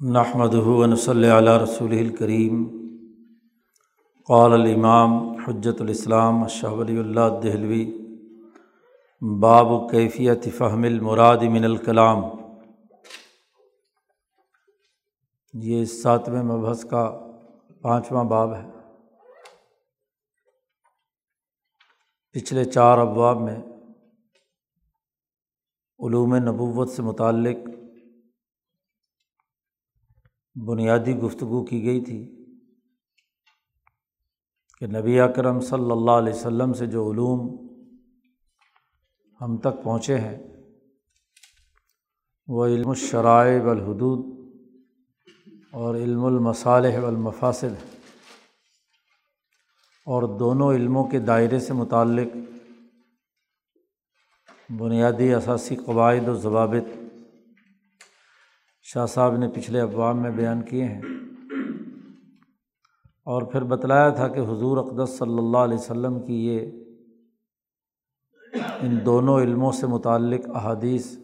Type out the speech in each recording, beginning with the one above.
نحمد ہُون صلی علیہ رسول الکریم قال الامام حجت الاسلام شاہ ولی اللہ دہلوی، باب کیفیت فہم المراد من الکلام. یہ ساتویں مبحث کا پانچواں باب ہے۔ پچھلے چار ابواب میں علوم نبوت سے متعلق بنیادی گفتگو کی گئی تھی کہ نبی اکرم صلی اللہ علیہ وسلم سے جو علوم ہم تک پہنچے ہیں، وہ علم الشرائع والحدود اور علم المصالح والمفاصل اور دونوں علموں کے دائرے سے متعلق بنیادی اثاثی قواعد و ضوابط شاہ صاحب نے پچھلے ابواب میں بیان کیے ہیں۔ اور پھر بتلایا تھا کہ حضور اقدس صلی اللہ علیہ وسلم کی یہ ان دونوں علموں سے متعلق احادیث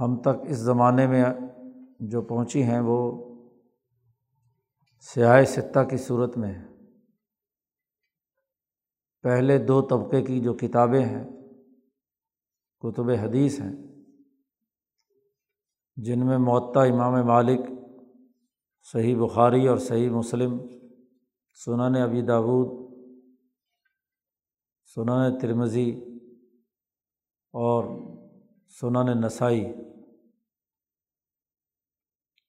ہم تک اس زمانے میں جو پہنچی ہیں وہ سیاہ سطح کی صورت میں ہے پہلے دو طبقے کی جو کتابیں ہیں، کتب حدیث ہیں جن میں معطا امام مالک، صحیح بخاری اور صحیح مسلم، سنن ابی داود، سنن ترمزی اور سنن نسائی۔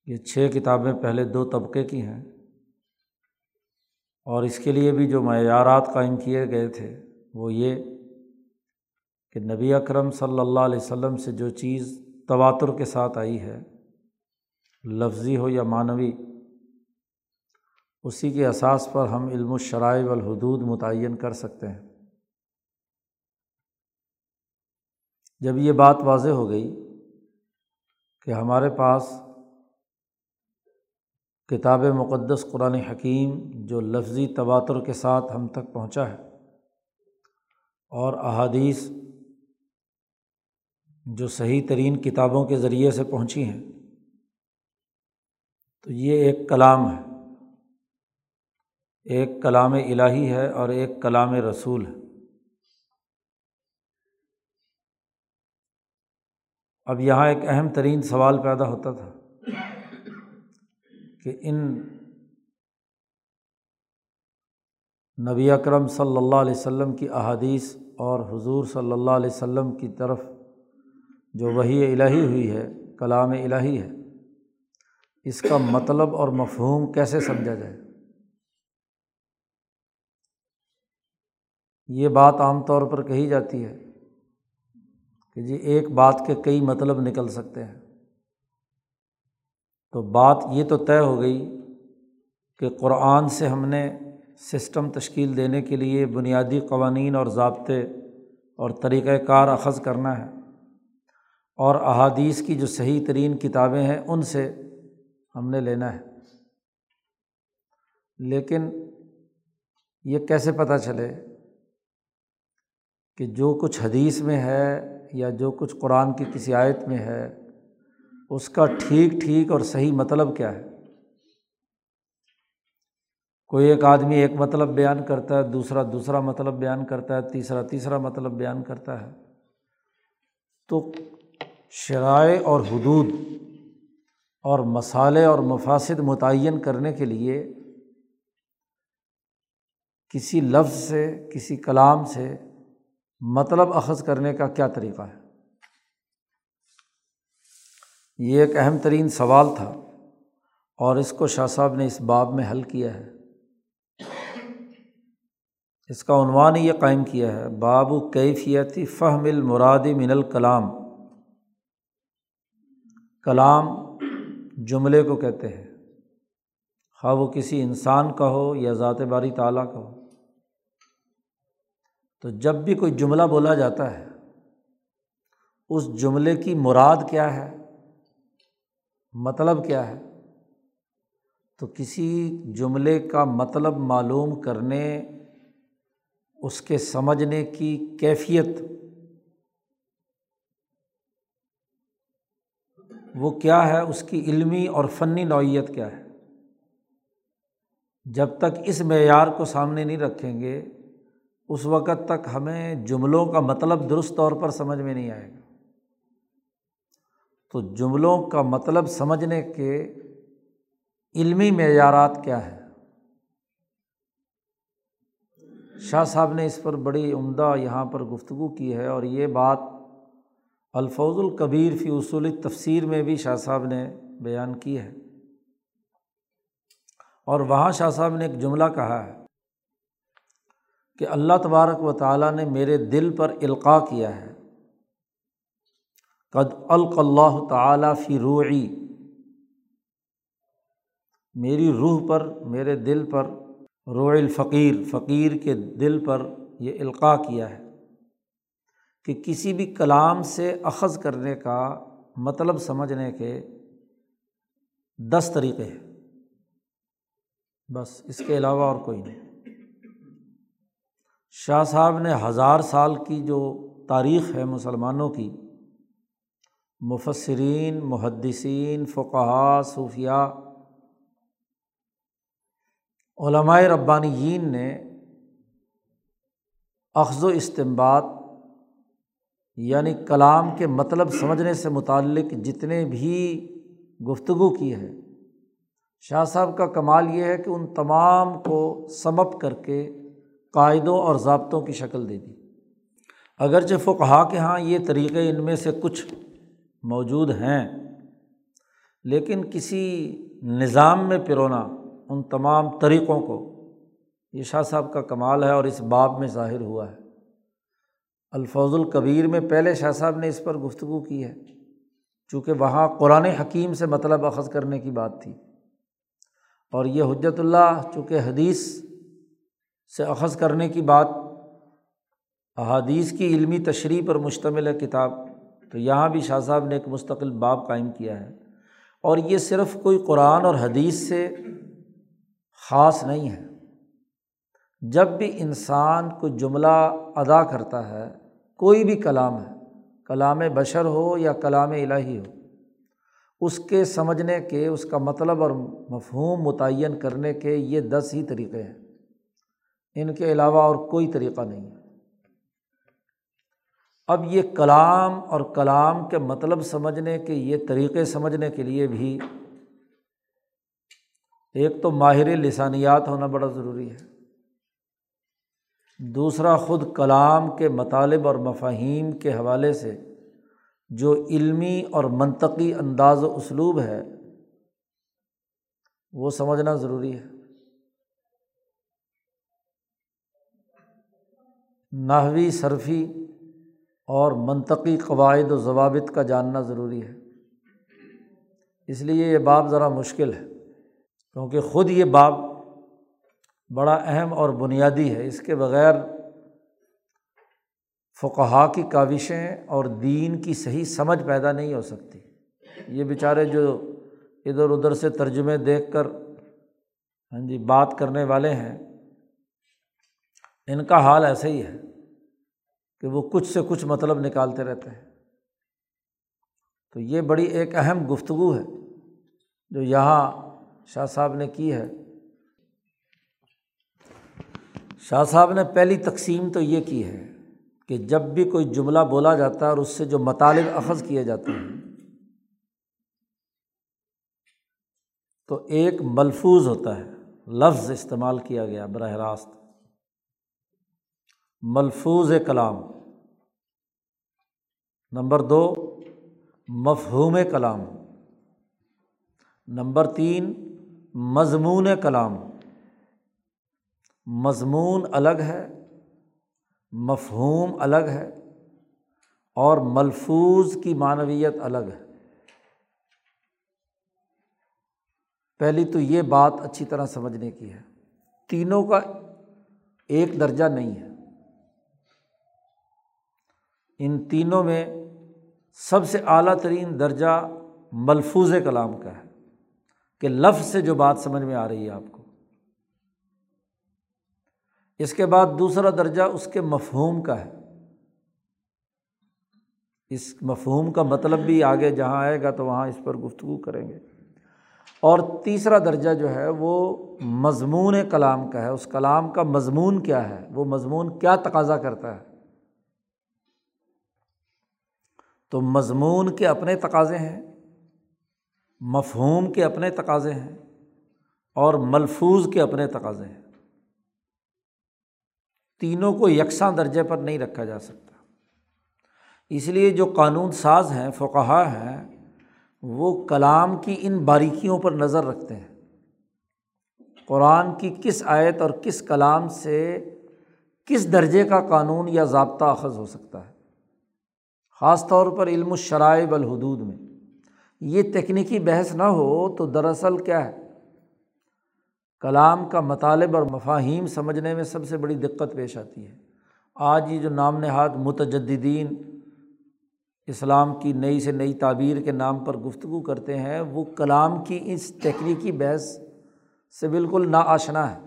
یہ چھ کتابیں پہلے دو طبقے کی ہیں اور اس کے لیے بھی جو معیارات قائم کیے گئے تھے وہ یہ کہ نبی اکرم صلی اللہ علیہ وسلم سے جو چیز تواتر کے ساتھ آئی ہے، لفظی ہو یا معنوی، اسی کے اساس پر ہم علم الشرائع والحدود متعین کر سکتے ہیں۔ جب یہ بات واضح ہو گئی کہ ہمارے پاس کتاب مقدس قرآن حکیم جو لفظی تواتر کے ساتھ ہم تک پہنچا ہے اور احادیث جو صحیح ترین کتابوں کے ذریعے سے پہنچی ہیں۔ تو یہ ایک کلام ہے۔ ایک کلام الہی ہے اور ایک کلام رسول ہے۔ اب یہاں ایک اہم ترین سوال پیدا ہوتا تھا کہ ان نبی اکرم صلی اللہ علیہ وسلم کی احادیث اور حضور صلی اللہ علیہ وسلم کی طرف جو وہی الہی ہوئی ہے، کلام الہی ہے۔ اس کا مطلب اور مفہوم کیسے سمجھا جائے؟ یہ بات عام طور پر کہی جاتی ہے کہ جی ایک بات کے کئی مطلب نکل سکتے ہیں۔ تو بات یہ تو طے ہو گئی کہ قرآن سے ہم نے سسٹم تشکیل دینے کے لیے بنیادی قوانین اور ضابطے اور طریقۂ کار اخذ کرنا ہے۔ اور احادیث کی جو صحیح ترین کتابیں ہیں ان سے ہم نے لینا ہے۔ لیکن یہ کیسے پتہ چلے کہ جو کچھ حدیث میں ہے یا جو کچھ قرآن کی کسی آیت میں ہے، اس کا ٹھیک ٹھیک اور صحیح مطلب کیا ہے؟ کوئی ایک آدمی ایک مطلب بیان کرتا ہے، دوسرا دوسرا مطلب بیان کرتا ہے، تیسرا تیسرا مطلب بیان کرتا ہے۔ تو شرائع اور حدود اور مسالے اور مفاصد متعین کرنے کے لیے کسی لفظ سے، کسی کلام سے مطلب اخذ کرنے کا کیا طریقہ ہے؟ یہ ایک اہم ترین سوال تھا اور اس کو شاہ صاحب نے اس باب میں حل کیا ہے۔ اس کا عنوان ہی یہ قائم کیا ہے، باب و کیفیتی فہم المرادی من الکلام۔ کلام جملے کو کہتے ہیں۔ خواہ وہ کسی انسان کا ہو یا ذات باری تعالیٰ کا ہو۔ تو جب بھی کوئی جملہ بولا جاتا ہے، اس جملے کی مراد کیا ہے؟ مطلب کیا ہے؟ تو کسی جملے کا مطلب معلوم کرنے، اس کے سمجھنے کی کیفیت وہ کیا ہے؟ اس کی علمی اور فنی نوعیت کیا ہے؟ جب تک اس معیار کو سامنے نہیں رکھیں گے، اس وقت تک ہمیں جملوں کا مطلب درست طور پر سمجھ میں نہیں آئے گا۔ تو جملوں کا مطلب سمجھنے کے علمی معیارات کیا ہے شاہ صاحب نے اس پر بڑی عمدہ یہاں پر گفتگو کی ہے اور یہ بات الفوظ القبیر فی اصول تفسیر میں بھی شاہ صاحب نے بیان کی ہے۔ اور وہاں شاہ صاحب نے ایک جملہ کہا ہے کہ اللہ تبارک و تعالیٰ نے میرے دل پر القاع کیا ہے۔ قد الق اللہ تعالیٰ فی روعی۔ میری روح پر، میرے دل پر روع الفقیر، فقیر کے دل پر یہ القاع کیا ہے۔ کہ کسی بھی کلام سے اخذ کرنے کا مطلب سمجھنے کے دس طریقے ہیں۔ بس اس کے علاوہ اور کوئی نہیں۔ شاہ صاحب نے ہزار سال کی جو تاریخ ہے مسلمانوں کی مفصرین محدثین فقہ صوفیہ علمائے ربانیین نے اخذ و استمباد یعنی کلام کے مطلب سمجھنے سے متعلق جتنے بھی گفتگو کی ہے، شاہ صاحب کا کمال یہ ہے کہ ان تمام کو سمپ کر کے قاعدوں اور ضابطوں کی شکل دے دی۔ اگرچہ فقہا کے یہاں یہ طریقے ان میں سے کچھ موجود ہیں، لیکن کسی نظام میں پرونا ان تمام طریقوں کو، یہ شاہ صاحب کا کمال ہے اور اس باب میں ظاہر ہوا ہے۔ الفوظ القبیر میں پہلے شاہ صاحب نے اس پر گفتگو کی ہے، چونکہ وہاں قرآن حکیم سے مطلب اخذ کرنے کی بات تھی۔ اور یہ حجت اللہ، چونکہ حدیث سے اخذ کرنے کی بات، احادیث کی علمی تشریح پر مشتمل ہے کتاب، تو یہاں بھی شاہ صاحب نے ایک مستقل باب قائم کیا ہے۔ اور یہ صرف کوئی قرآن اور حدیث سے خاص نہیں ہے۔ جب بھی انسان کوئی جملہ ادا کرتا ہے کوئی بھی کلام ہے، کلام بشر ہو یا کلام الہی ہو، اس کے سمجھنے کے، اس کا مطلب اور مفہوم متعین کرنے کے یہ دس ہی طریقے ہیں۔ ان کے علاوہ اور کوئی طریقہ نہیں۔ ہے اب یہ کلام اور کلام کے مطلب سمجھنے کے، یہ طریقے سمجھنے کے لیے بھی ایک تو ماہر لسانیات ہونا بڑا ضروری ہے۔ دوسرا خود کلام کے مطالب اور مفاہیم کے حوالے سے جو علمی اور منطقی انداز و اسلوب ہے، وہ سمجھنا ضروری ہے۔ نحوی، صرفی اور منطقی قواعد و ضوابط کا جاننا ضروری ہے۔ اس لیے یہ باب ذرا مشکل ہے، کیونکہ خود یہ باب بڑا اہم اور بنیادی ہے۔ اس کے بغیر فقہا کی کاوشیں اور دین کی صحیح سمجھ پیدا نہیں ہو سکتی۔ یہ بیچارے جو ادھر ادھر سے ترجمے دیکھ کر ہاں جی بات کرنے والے ہیں، ان کا حال ایسا ہی ہے کہ وہ کچھ سے کچھ مطلب نکالتے رہتے ہیں۔ تو یہ بڑی ایک اہم گفتگو ہے جو یہاں شاہ صاحب نے کی ہے۔ شاہ صاحب نے پہلی تقسیم تو یہ کی ہے کہ جب بھی کوئی جملہ بولا جاتا ہے اور اس سے جو مطالب اخذ کیے جاتے ہیں، تو ایک ملفوظ ہوتا ہے، لفظ استعمال کیا گیا براہ راست۔ ملفوظ کلام۔ نمبر دو، مفہوم کلام۔ نمبر تین، مضمون کلام۔ مضمون الگ ہے، مفہوم الگ ہے اور ملفوظ کی معنویت الگ ہے۔ پہلی تو یہ بات اچھی طرح سمجھنے کی ہے، تینوں کا ایک درجہ نہیں ہے۔ ان تینوں میں سب سے اعلیٰ ترین درجہ ملفوظ کلام کا ہے، کہ لفظ سے جو بات سمجھ میں آ رہی ہے آپ کو۔ اس کے بعد دوسرا درجہ اس کے مفہوم کا ہے۔ اس مفہوم کا مطلب بھی آگے جہاں آئے گا تو وہاں اس پر گفتگو کریں گے۔ اور تیسرا درجہ جو ہے وہ مضمون کلام کا ہے۔ اس کلام کا مضمون کیا ہے؟ وہ مضمون کیا تقاضا کرتا ہے؟ تو مضمون کے اپنے تقاضے ہیں، مفہوم کے اپنے تقاضے ہیں اور ملفوظ کے اپنے تقاضے ہیں۔ تینوں کو یکساں درجے پر نہیں رکھا جا سکتا۔ اس لیے جو قانون ساز ہیں فقہ ہیں، وہ کلام کی ان باریکیوں پر نظر رکھتے ہیں۔ قرآن کی کس آیت اور کس کلام سے کس درجے کا قانون یا ضابطہ اخذ ہو سکتا ہے۔ خاص طور پر علم الشرائب الحدود میں۔ یہ تکنیکی بحث نہ ہو تو دراصل کیا ہے؟ کلام کا مطالب اور مفاہیم سمجھنے میں سب سے بڑی دقت پیش آتی ہے۔ آج یہ جو نام نہاد متجدین اسلام کی نئی سے نئی تعبیر کے نام پر گفتگو کرتے ہیں، وہ کلام کی اس تکنیکی بحث سے بالکل نا آشنا ہے۔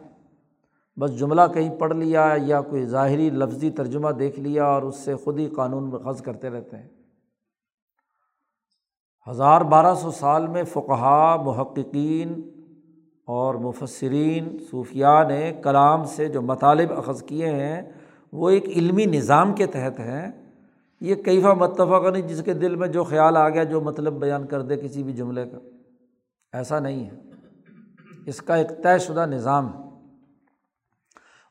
بس جملہ کہیں پڑھ لیا یا کوئی ظاہری لفظی ترجمہ دیکھ لیا اور اس سے خود ہی قانون خز کرتے رہتے ہیں۔ ہزار بارہ سو سال میں فقہ محققین اور مفسرین صوفیہ نے کلام سے جو مطالب اخذ کیے ہیں، وہ ایک علمی نظام کے تحت ہیں۔ یہ کیفہ متفق نہیں جس کے دل میں جو خیال آ گیا، جو مطلب بیان کر دے کسی بھی جملے کا۔ ایسا نہیں ہے۔ اس کا ایک طے شدہ نظام ہے۔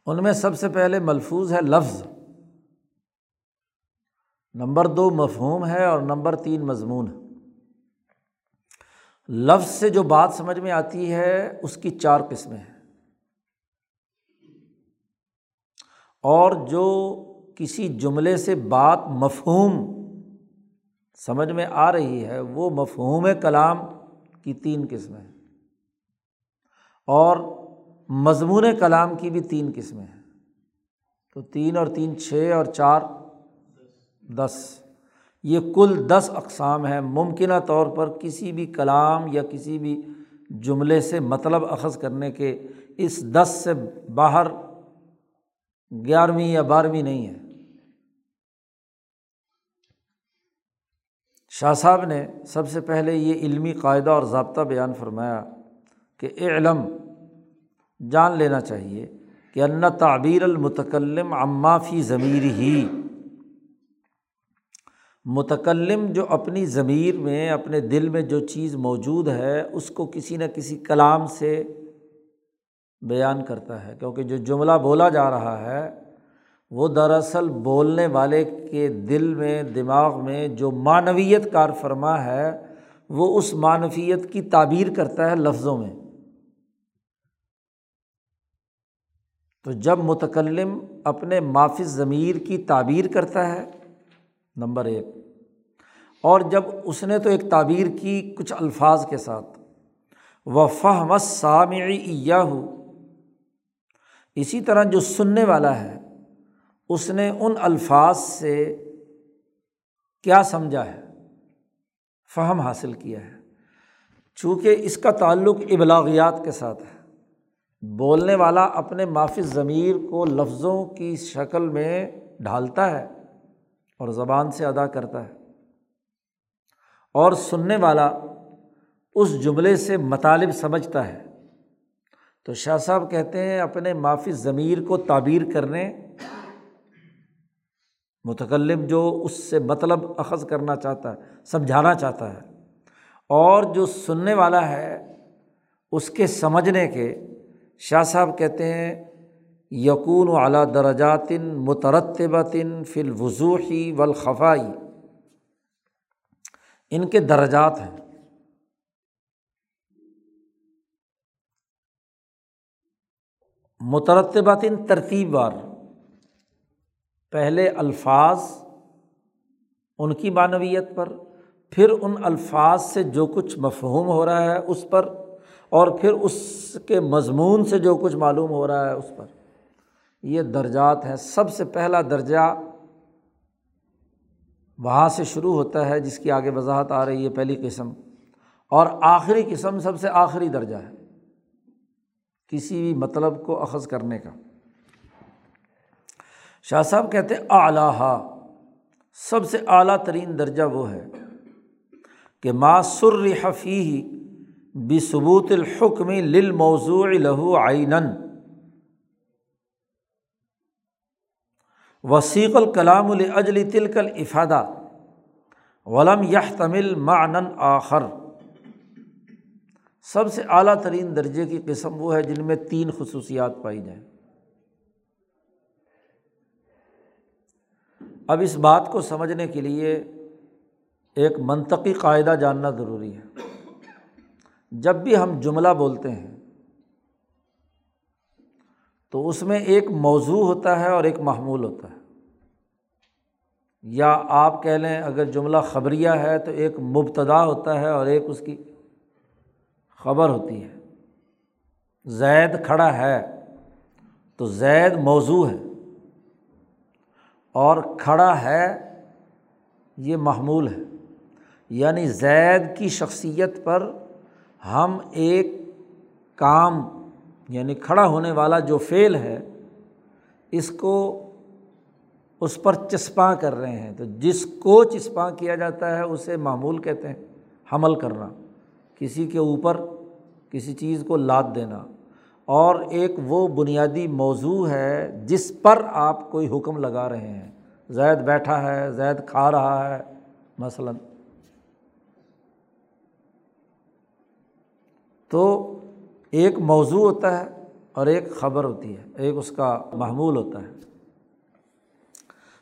ان میں سب سے پہلے ملفوظ ہے لفظ۔ نمبر دو مفہوم ہے اور نمبر تین مضمون ہے۔ لفظ سے جو بات سمجھ میں آتی ہے، اس کی چار قسمیں ہیں۔ اور جو کسی جملے سے بات مفہوم سمجھ میں آ رہی ہے، وہ مفہوم کلام کی تین قسمیں ہیں۔ اور مضمون کلام کی بھی تین قسمیں ہیں۔ تو تین اور تین چھ اور چار دس۔ یہ کل دس اقسام ہیں۔ ممکنہ طور پر کسی بھی کلام یا کسی بھی جملے سے مطلب اخذ کرنے کے اس دس سے باہر گیارہویں یا بارہویں نہیں ہے شاہ صاحب نے سب سے پہلے یہ علمی قاعدہ اور ضابطہ بیان فرمایا کہ علم جان لینا چاہیے کہ ان تعبیر المتکلم فی ضمیر ہی متکلم جو اپنی ضمیر میں، اپنے دل میں جو چیز موجود ہے، اس کو کسی نہ کسی کلام سے بیان کرتا ہے۔ کیونکہ جو جملہ بولا جا رہا ہے، وہ دراصل بولنے والے کے دل میں، دماغ میں جو معنویت کار فرما ہے، وہ اس معنویت کی تعبیر کرتا ہے لفظوں میں۔ تو جب متکلم اپنے معافذ ضمیر کی تعبیر کرتا ہے نمبر ایک۔ اور جب اس نے تو ایک تعبیر کی کچھ الفاظ کے ساتھ۔ و فہم سامعی ہو اسی طرح جو سننے والا ہے، اس نے ان الفاظ سے کیا سمجھا ہے؟ فہم حاصل کیا ہے۔ چونکہ اس کا تعلق ابلاغیات کے ساتھ ہے۔ بولنے والا اپنے معافی ضمیر کو لفظوں کی شکل میں ڈھالتا ہے۔ اور زبان سے ادا کرتا ہے۔ اور سننے والا اس جملے سے مطالب سمجھتا ہے۔ تو شاہ صاحب کہتے ہیں، اپنے معافی ضمیر کو تعبیر کرنے، متکلم جو اس سے مطلب اخذ کرنا چاہتا ہے، سمجھانا چاہتا ہے۔ اور جو سننے والا ہے، اس کے سمجھنے کے، شاہ صاحب کہتے ہیں یقون و اعلیٰ درجاتن مترتباً فل وضوحی والخفائی۔ ان کے درجات ہیں۔ مترتباتن ترتیب بار پہلے الفاظ، ان کی معنویت پر، پھر ان الفاظ سے جو کچھ مفہوم ہو رہا ہے اس پر، اور پھر اس کے مضمون سے جو کچھ معلوم ہو رہا ہے اس پر۔ یہ درجات ہیں۔ سب سے پہلا درجہ وہاں سے شروع ہوتا ہے، جس کی آگے وضاحت آ رہی ہے پہلی قسم۔ اور آخری قسم سب سے آخری درجہ ہے، کسی بھی مطلب کو اخذ کرنے کا۔ شاہ صاحب کہتے اعلیٰ سب سے اعلیٰ ترین درجہ وہ ہے کہ ماسر حفیع بھی ثبوت الحکم لل موضوع لہو آئین وسیق الکلام الجلی تلکل افادہ ولم یہ تمل معن آخر۔ سب سے اعلیٰ ترین درجے کی قسم وہ ہے جن میں تین خصوصیات پائی جائیں۔ اب اس بات کو سمجھنے کے لیے ایک منطقی قاعدہ جاننا ضروری ہے۔ جب بھی ہم جملہ بولتے ہیں تو اس میں ایک موضوع ہوتا ہے اور ایک معمول ہوتا ہے۔ یا آپ کہہ لیں اگر جملہ خبریہ ہے تو ایک مبتدا ہوتا ہے اور ایک اس کی خبر ہوتی ہے۔ زید کھڑا ہے تو زید موضوع ہے اور کھڑا ہے یہ محمول ہے۔ یعنی زید کی شخصیت پر ہم ایک کام یعنی کھڑا ہونے والا جو فعل ہے، اس کو اس پر چسپاں کر رہے ہیں۔ تو جس کو چسپاں کیا جاتا ہے، اسے معمول کہتے ہیں، حمل کرنا۔ کسی کے اوپر کسی چیز کو لاد دینا۔ اور ایک وہ بنیادی موضوع ہے جس پر آپ کوئی حکم لگا رہے ہیں۔ زید بیٹھا ہے، زید کھا رہا ہے، مثلاً۔ تو ایک موضوع ہوتا ہے اور ایک خبر ہوتی ہے، ایک اس کا معمول ہوتا ہے۔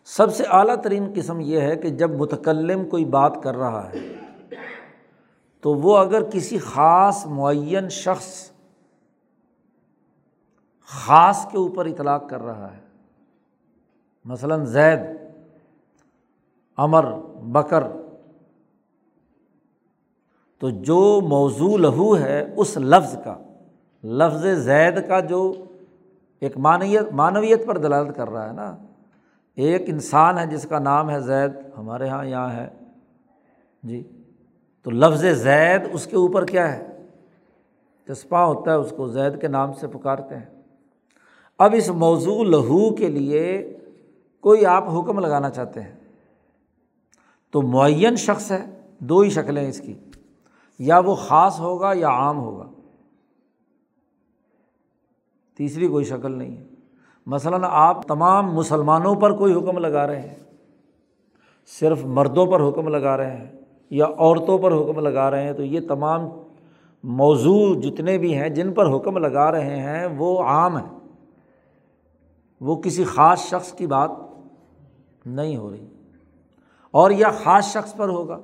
سب سے اعلیٰ ترین قسم یہ ہے کہ جب متکلم کوئی بات کر رہا ہے، تو وہ اگر کسی خاص معین شخص خاص کے اوپر اطلاق کر رہا ہے، مثلاً زید امر بکر، تو جو موضوع لہو ہے اس لفظ کا لفظ زید کا جو ایک معنیت معنویت پر دلالت کر رہا ہے نا، ایک انسان ہے جس کا نام ہے زید، ہمارے یہاں یہاں ہے۔ جی تو لفظ زید اس کے اوپر کیا ہے؟ چسپاں ہوتا ہے، اس کو زید کے نام سے پکارتے ہیں۔ اب اس موضوع لہو کے لیے کوئی آپ حکم لگانا چاہتے ہیں؟ تو معین شخص ہے، دو ہی شکلیں اس کی۔ یا وہ خاص ہوگا یا عام ہوگا۔ تیسری کوئی شکل نہیں ہے۔ مثلاً آپ تمام مسلمانوں پر کوئی حکم لگا رہے ہیں، صرف مردوں پر حکم لگا رہے ہیں یا عورتوں پر حکم لگا رہے ہیں، تو یہ تمام موضوع جتنے بھی ہیں، جن پر حکم لگا رہے ہیں، وہ عام ہیں۔ وہ کسی خاص شخص کی بات نہیں ہو رہی۔ اور یا خاص شخص پر ہوگا۔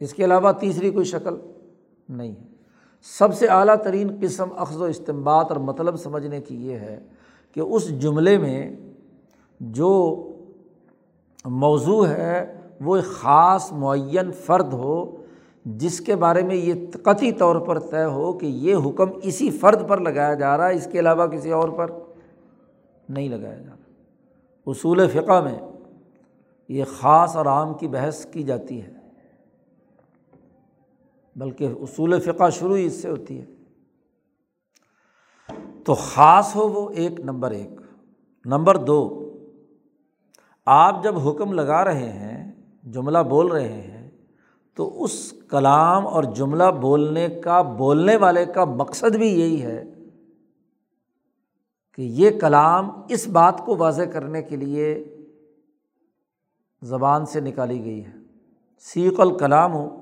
اس کے علاوہ تیسری کوئی شکل نہیں ہے۔ سب سے اعلیٰ ترین قسم اخذ و استمباد اور مطلب سمجھنے کی یہ ہے کہ اس جملے میں جو موضوع ہے وہ ایک خاص معین فرد ہو، جس کے بارے میں یہ قطعی طور پر طے ہو کہ یہ حکم اسی فرد پر لگایا جا رہا ہے، اس کے علاوہ کسی اور پر نہیں لگایا جا رہا۔ اصول فقہ میں یہ خاص اور عام کی بحث کی جاتی ہے۔ بلکہ اصول فقہ شروع ہی اس سے ہوتی ہے۔ تو خاص ہو وہ ایک، نمبر ایک۔ نمبر دو، آپ جب حکم لگا رہے ہیں، جملہ بول رہے ہیں، تو اس کلام اور جملہ بولنے کا، بولنے والے کا مقصد بھی یہی ہے کہ یہ کلام اس بات کو واضح کرنے کے لیے زبان سے نکالی گئی ہے۔ سیق الکلام ہو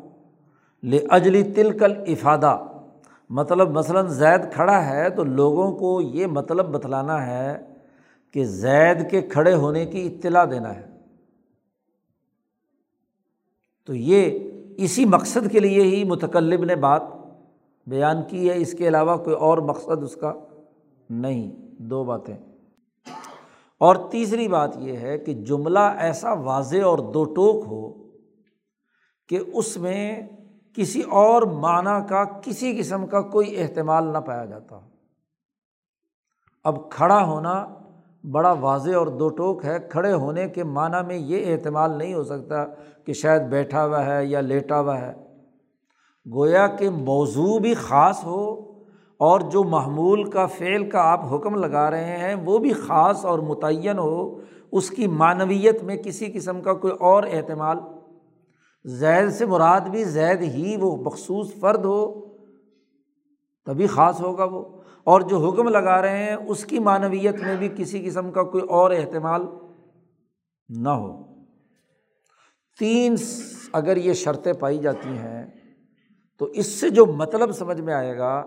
لے اجلی تلکل افادہ مطلب مثلاً زید کھڑا ہے تو لوگوں کو یہ مطلب بتلانا ہے کہ زید کے کھڑے ہونے کی اطلاع دینا ہے۔ تو یہ اسی مقصد کے لیے ہی متکلب نے بات بیان کی ہے۔ اس کے علاوہ کوئی اور مقصد اس کا نہیں۔ دو باتیں۔ اور تیسری بات یہ ہے کہ جملہ ایسا واضح اور دو ٹوک ہو کہ اس میں کسی اور معنی کا، کسی قسم کا کوئی احتمال نہ پایا جاتا۔ اب کھڑا ہونا بڑا واضح اور دو ٹوک ہے۔ کھڑے ہونے کے معنیٰ میں یہ احتمال نہیں ہو سکتا کہ شاید بیٹھا ہوا ہے یا لیٹا ہوا ہے۔ گویا کہ موضوع بھی خاص ہو اور جو محمول کا، فعل کا آپ حکم لگا رہے ہیں، وہ بھی خاص اور متعین ہو، اس کی معنویت میں کسی قسم کا کوئی اور احتمال زید سے مراد بھی زید ہی وہ مخصوص فرد ہو، تبھی خاص ہوگا وہ۔ اور جو حکم لگا رہے ہیں، اس کی معنویت میں بھی کسی قسم کا کوئی اور احتمال نہ ہو۔ تین اگر یہ شرطیں پائی جاتی ہیں، تو اس سے جو مطلب سمجھ میں آئے گا،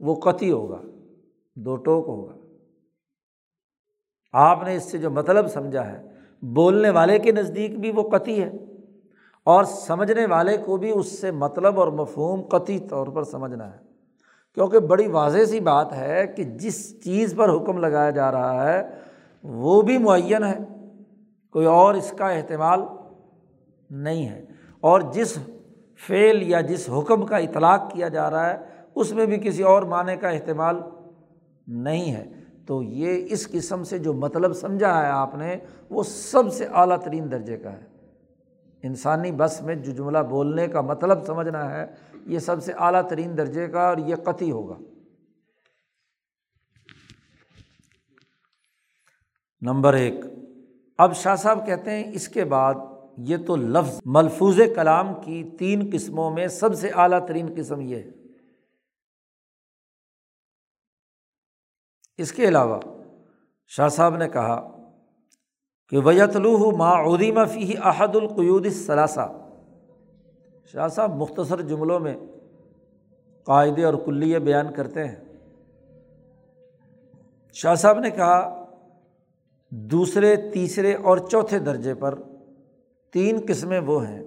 وہ قطعی ہوگا، دو ٹوک ہوگا۔ آپ نے اس سے جو مطلب سمجھا ہے، بولنے والے کے نزدیک بھی وہ قطعی ہے۔ اور سمجھنے والے کو بھی اس سے مطلب اور مفہوم قطعی طور پر سمجھنا ہے۔ کیونکہ بڑی واضح سی بات ہے کہ جس چیز پر حکم لگایا جا رہا ہے، وہ بھی معین ہے۔ کوئی اور اس کا احتمال نہیں ہے۔ اور جس فعل یا جس حکم کا اطلاق کیا جا رہا ہے، اس میں بھی کسی اور معنی کا احتمال نہیں ہے۔ تو یہ اس قسم سے جو مطلب سمجھا ہے آپ نے، وہ سب سے اعلیٰ ترین درجے کا ہے۔ انسانی بس میں جو جملہ بولنے کا مطلب سمجھنا ہے، یہ سب سے اعلیٰ ترین درجے کا اور یہ قطعی ہوگا۔ نمبر ایک، اب شاہ صاحب کہتے ہیں اس کے بعد یہ تو لفظ ملفوظ کلام کی تین قسموں میں سب سے اعلیٰ ترین قسم یہ ہے۔ اس کے علاوہ شاہ صاحب نے کہا کہ ویتلوح ما عدیمہ فی احد القیود ثلاثہ شاہ صاحب مختصر جملوں میں قاعدے اور کلیے بیان کرتے ہیں۔ شاہ صاحب نے کہا، دوسرے، تیسرے اور چوتھے درجے پر تین قسمیں وہ ہیں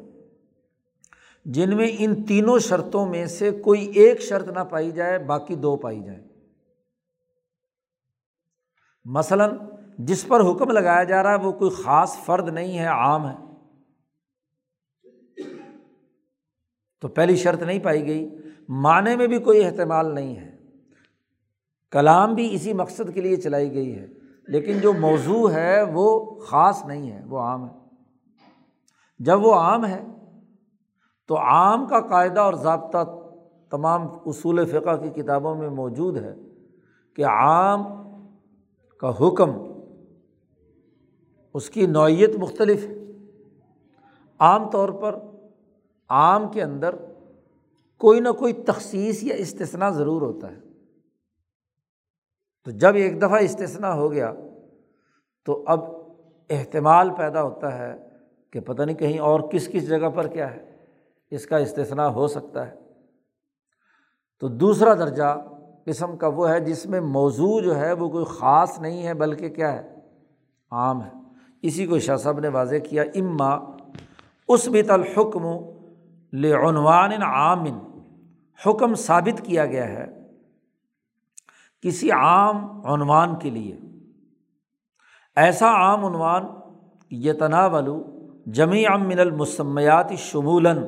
جن میں ان تینوں شرطوں میں سے کوئی ایک شرط نہ پائی جائے، باقی دو پائی جائیں۔ مثلاً جس پر حکم لگایا جا رہا ہے، وہ کوئی خاص فرد نہیں ہے، عام ہے۔ تو پہلی شرط نہیں پائی گئی۔ معنی میں بھی کوئی احتمال نہیں ہے۔ کلام بھی اسی مقصد کے لیے چلائی گئی ہے۔ لیکن جو موضوع ہے، وہ خاص نہیں ہے، وہ عام ہے۔ جب وہ عام ہے، تو عام کا قاعدہ اور ضابطہ تمام اصول فقہ کی کتابوں میں موجود ہے کہ عام کا حکم اس کی نوعیت مختلف ہے۔ عام طور پر عام کے اندر کوئی نہ کوئی تخصیص یا استثنا ضرور ہوتا ہے۔ تو جب ایک دفعہ استثنا ہو گیا تو اب احتمال پیدا ہوتا ہے کہ پتہ نہیں کہیں اور کس کس جگہ پر کیا ہے، اس کا استثنا ہو سکتا ہے۔ تو دوسرا درجہ قسم کا وہ ہے جس میں موضوع جو ہے وہ کوئی خاص نہیں ہے، بلکہ کیا ہے، عام ہے۔ اسی کو شاہ صاحب نے واضح کیا، اما اس بت الحکم لعنوان عامن حکم ثابت کیا گیا ہے کسی عام عنوان کے لیے۔ ایسا عام عنوان یہ تناولو جمی من المسمیات شمولاً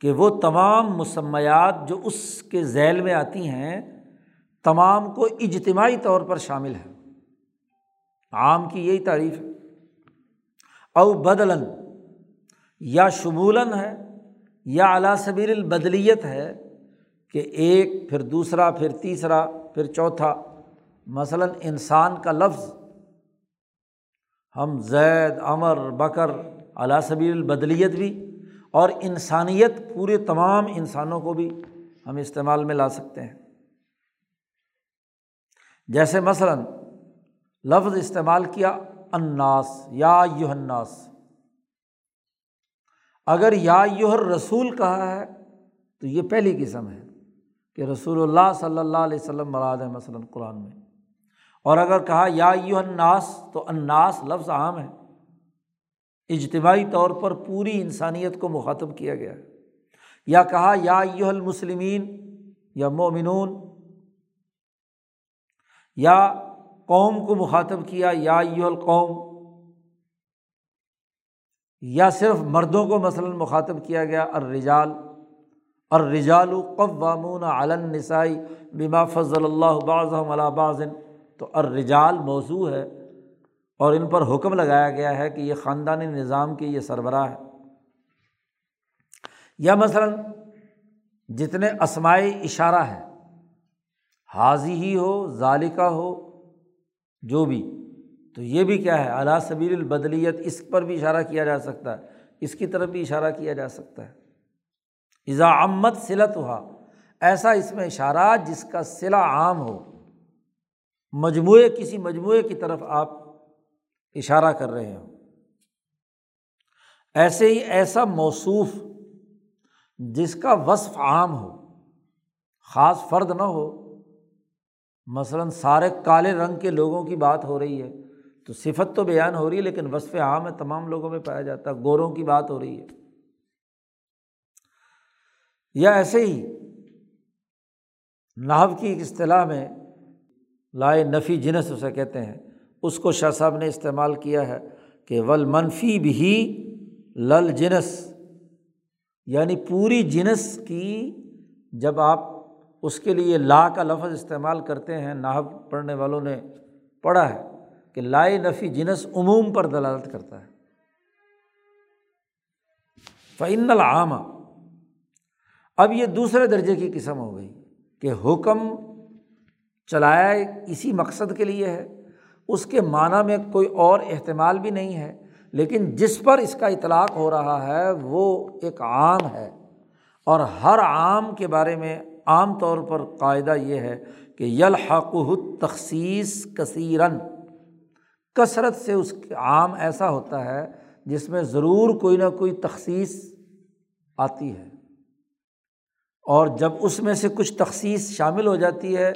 کہ وہ تمام مسمیات جو اس کے ذیل میں آتی ہیں، تمام کو اجتماعی طور پر شامل ہے عام کی یہی تعریف ہے۔ او بدلاً، یا شمولاً ہے، یا اعلیٰ البدلیت ہے کہ ایک، پھر دوسرا، پھر تیسرا، پھر چوتھا۔ مثلاً انسان کا لفظ، ہم زید امر بکر علا سبیل البدلیت بھی اور انسانیت پورے تمام انسانوں کو بھی ہم استعمال میں لا سکتے ہیں۔ جیسے مثلاً لفظ استعمال کیا اناس یا یو اناس اگر یا یوہر رسول کہا ہے، تو یہ پہلی قسم ہے کہ رسول اللہ صلی اللہ علیہ وسلم مراد ہے مثلاً قرآن میں۔ اور اگر کہا یا یو اناس تو اناس لفظ عام ہے۔ اجتماعی طور پر پوری انسانیت کو مخاطب کیا گیا ہے۔ یا کہا یا یو المسلمین، یا مومنون، یا قوم کو مخاطب کیا، یا یو القوم، یا صرف مردوں کو مثلاً مخاطب کیا گیا، الرجال الرجال قوامون علن نسائی بما فضل اللہ بعض بعض، تو الرجال موضوع ہے اور ان پر حکم لگایا گیا ہے کہ یہ خاندانی نظام کی یہ سربراہ ہے یا مثلاً جتنے اسماعی اشارہ ہے حاضی ہی ہو ظالقہ ہو جو بھی۔ تو یہ بھی کیا ہے؟ اعلیٰ صبیر البدلیت اس پر بھی اشارہ کیا جا سکتا ہے۔ اس کی طرف بھی اشارہ کیا جا سکتا ہے۔ اذا امت سلت ہوا ایسا اس میں اشارہ جس کا صلا عام ہو۔ مجموعے، کسی مجموعے کی طرف آپ اشارہ کر رہے ہوں۔ ایسے ہی ایسا موصوف جس کا وصف عام ہو، خاص فرد نہ ہو مثلاً سارے کالے رنگ کے لوگوں کی بات ہو رہی ہے تو صفت تو بیان ہو رہی ہے، لیکن وصف عام ہے، تمام لوگوں میں پایا جاتا ہے، گوروں کی بات ہو رہی ہے۔ یا ایسے ہی ناو کی ایک اصطلاح میں لائے نفی جنس اسے کہتے ہیں۔ اس کو شاہ صاحب نے استعمال کیا ہے کہ ول منفی بھی لل جنس یعنی پوری جنس کی جب آپ اس کے لیے لا کا لفظ استعمال کرتے ہیں ناحب پڑھنے والوں نے پڑھا ہے کہ لائے نفی جنس عموم پر دلالت کرتا ہے۔ فعن العامہ اب یہ دوسرے درجے کی قسم ہو گئی کہ حکم چلایا اسی مقصد کے لیے ہے، اس کے معنیٰ میں کوئی اور احتمال بھی نہیں ہے، لیکن جس پر اس کا اطلاق ہو رہا ہے وہ ایک عام ہے اور ہر عام کے بارے میں عام طور پر قاعدہ یہ ہے کہ یلحق تخصیص کثیرن کثرت سے اس عام ایسا ہوتا ہے جس میں ضرور کوئی نہ کوئی تخصیص آتی ہے۔ اور جب اس میں سے کچھ تخصیص شامل ہو جاتی ہے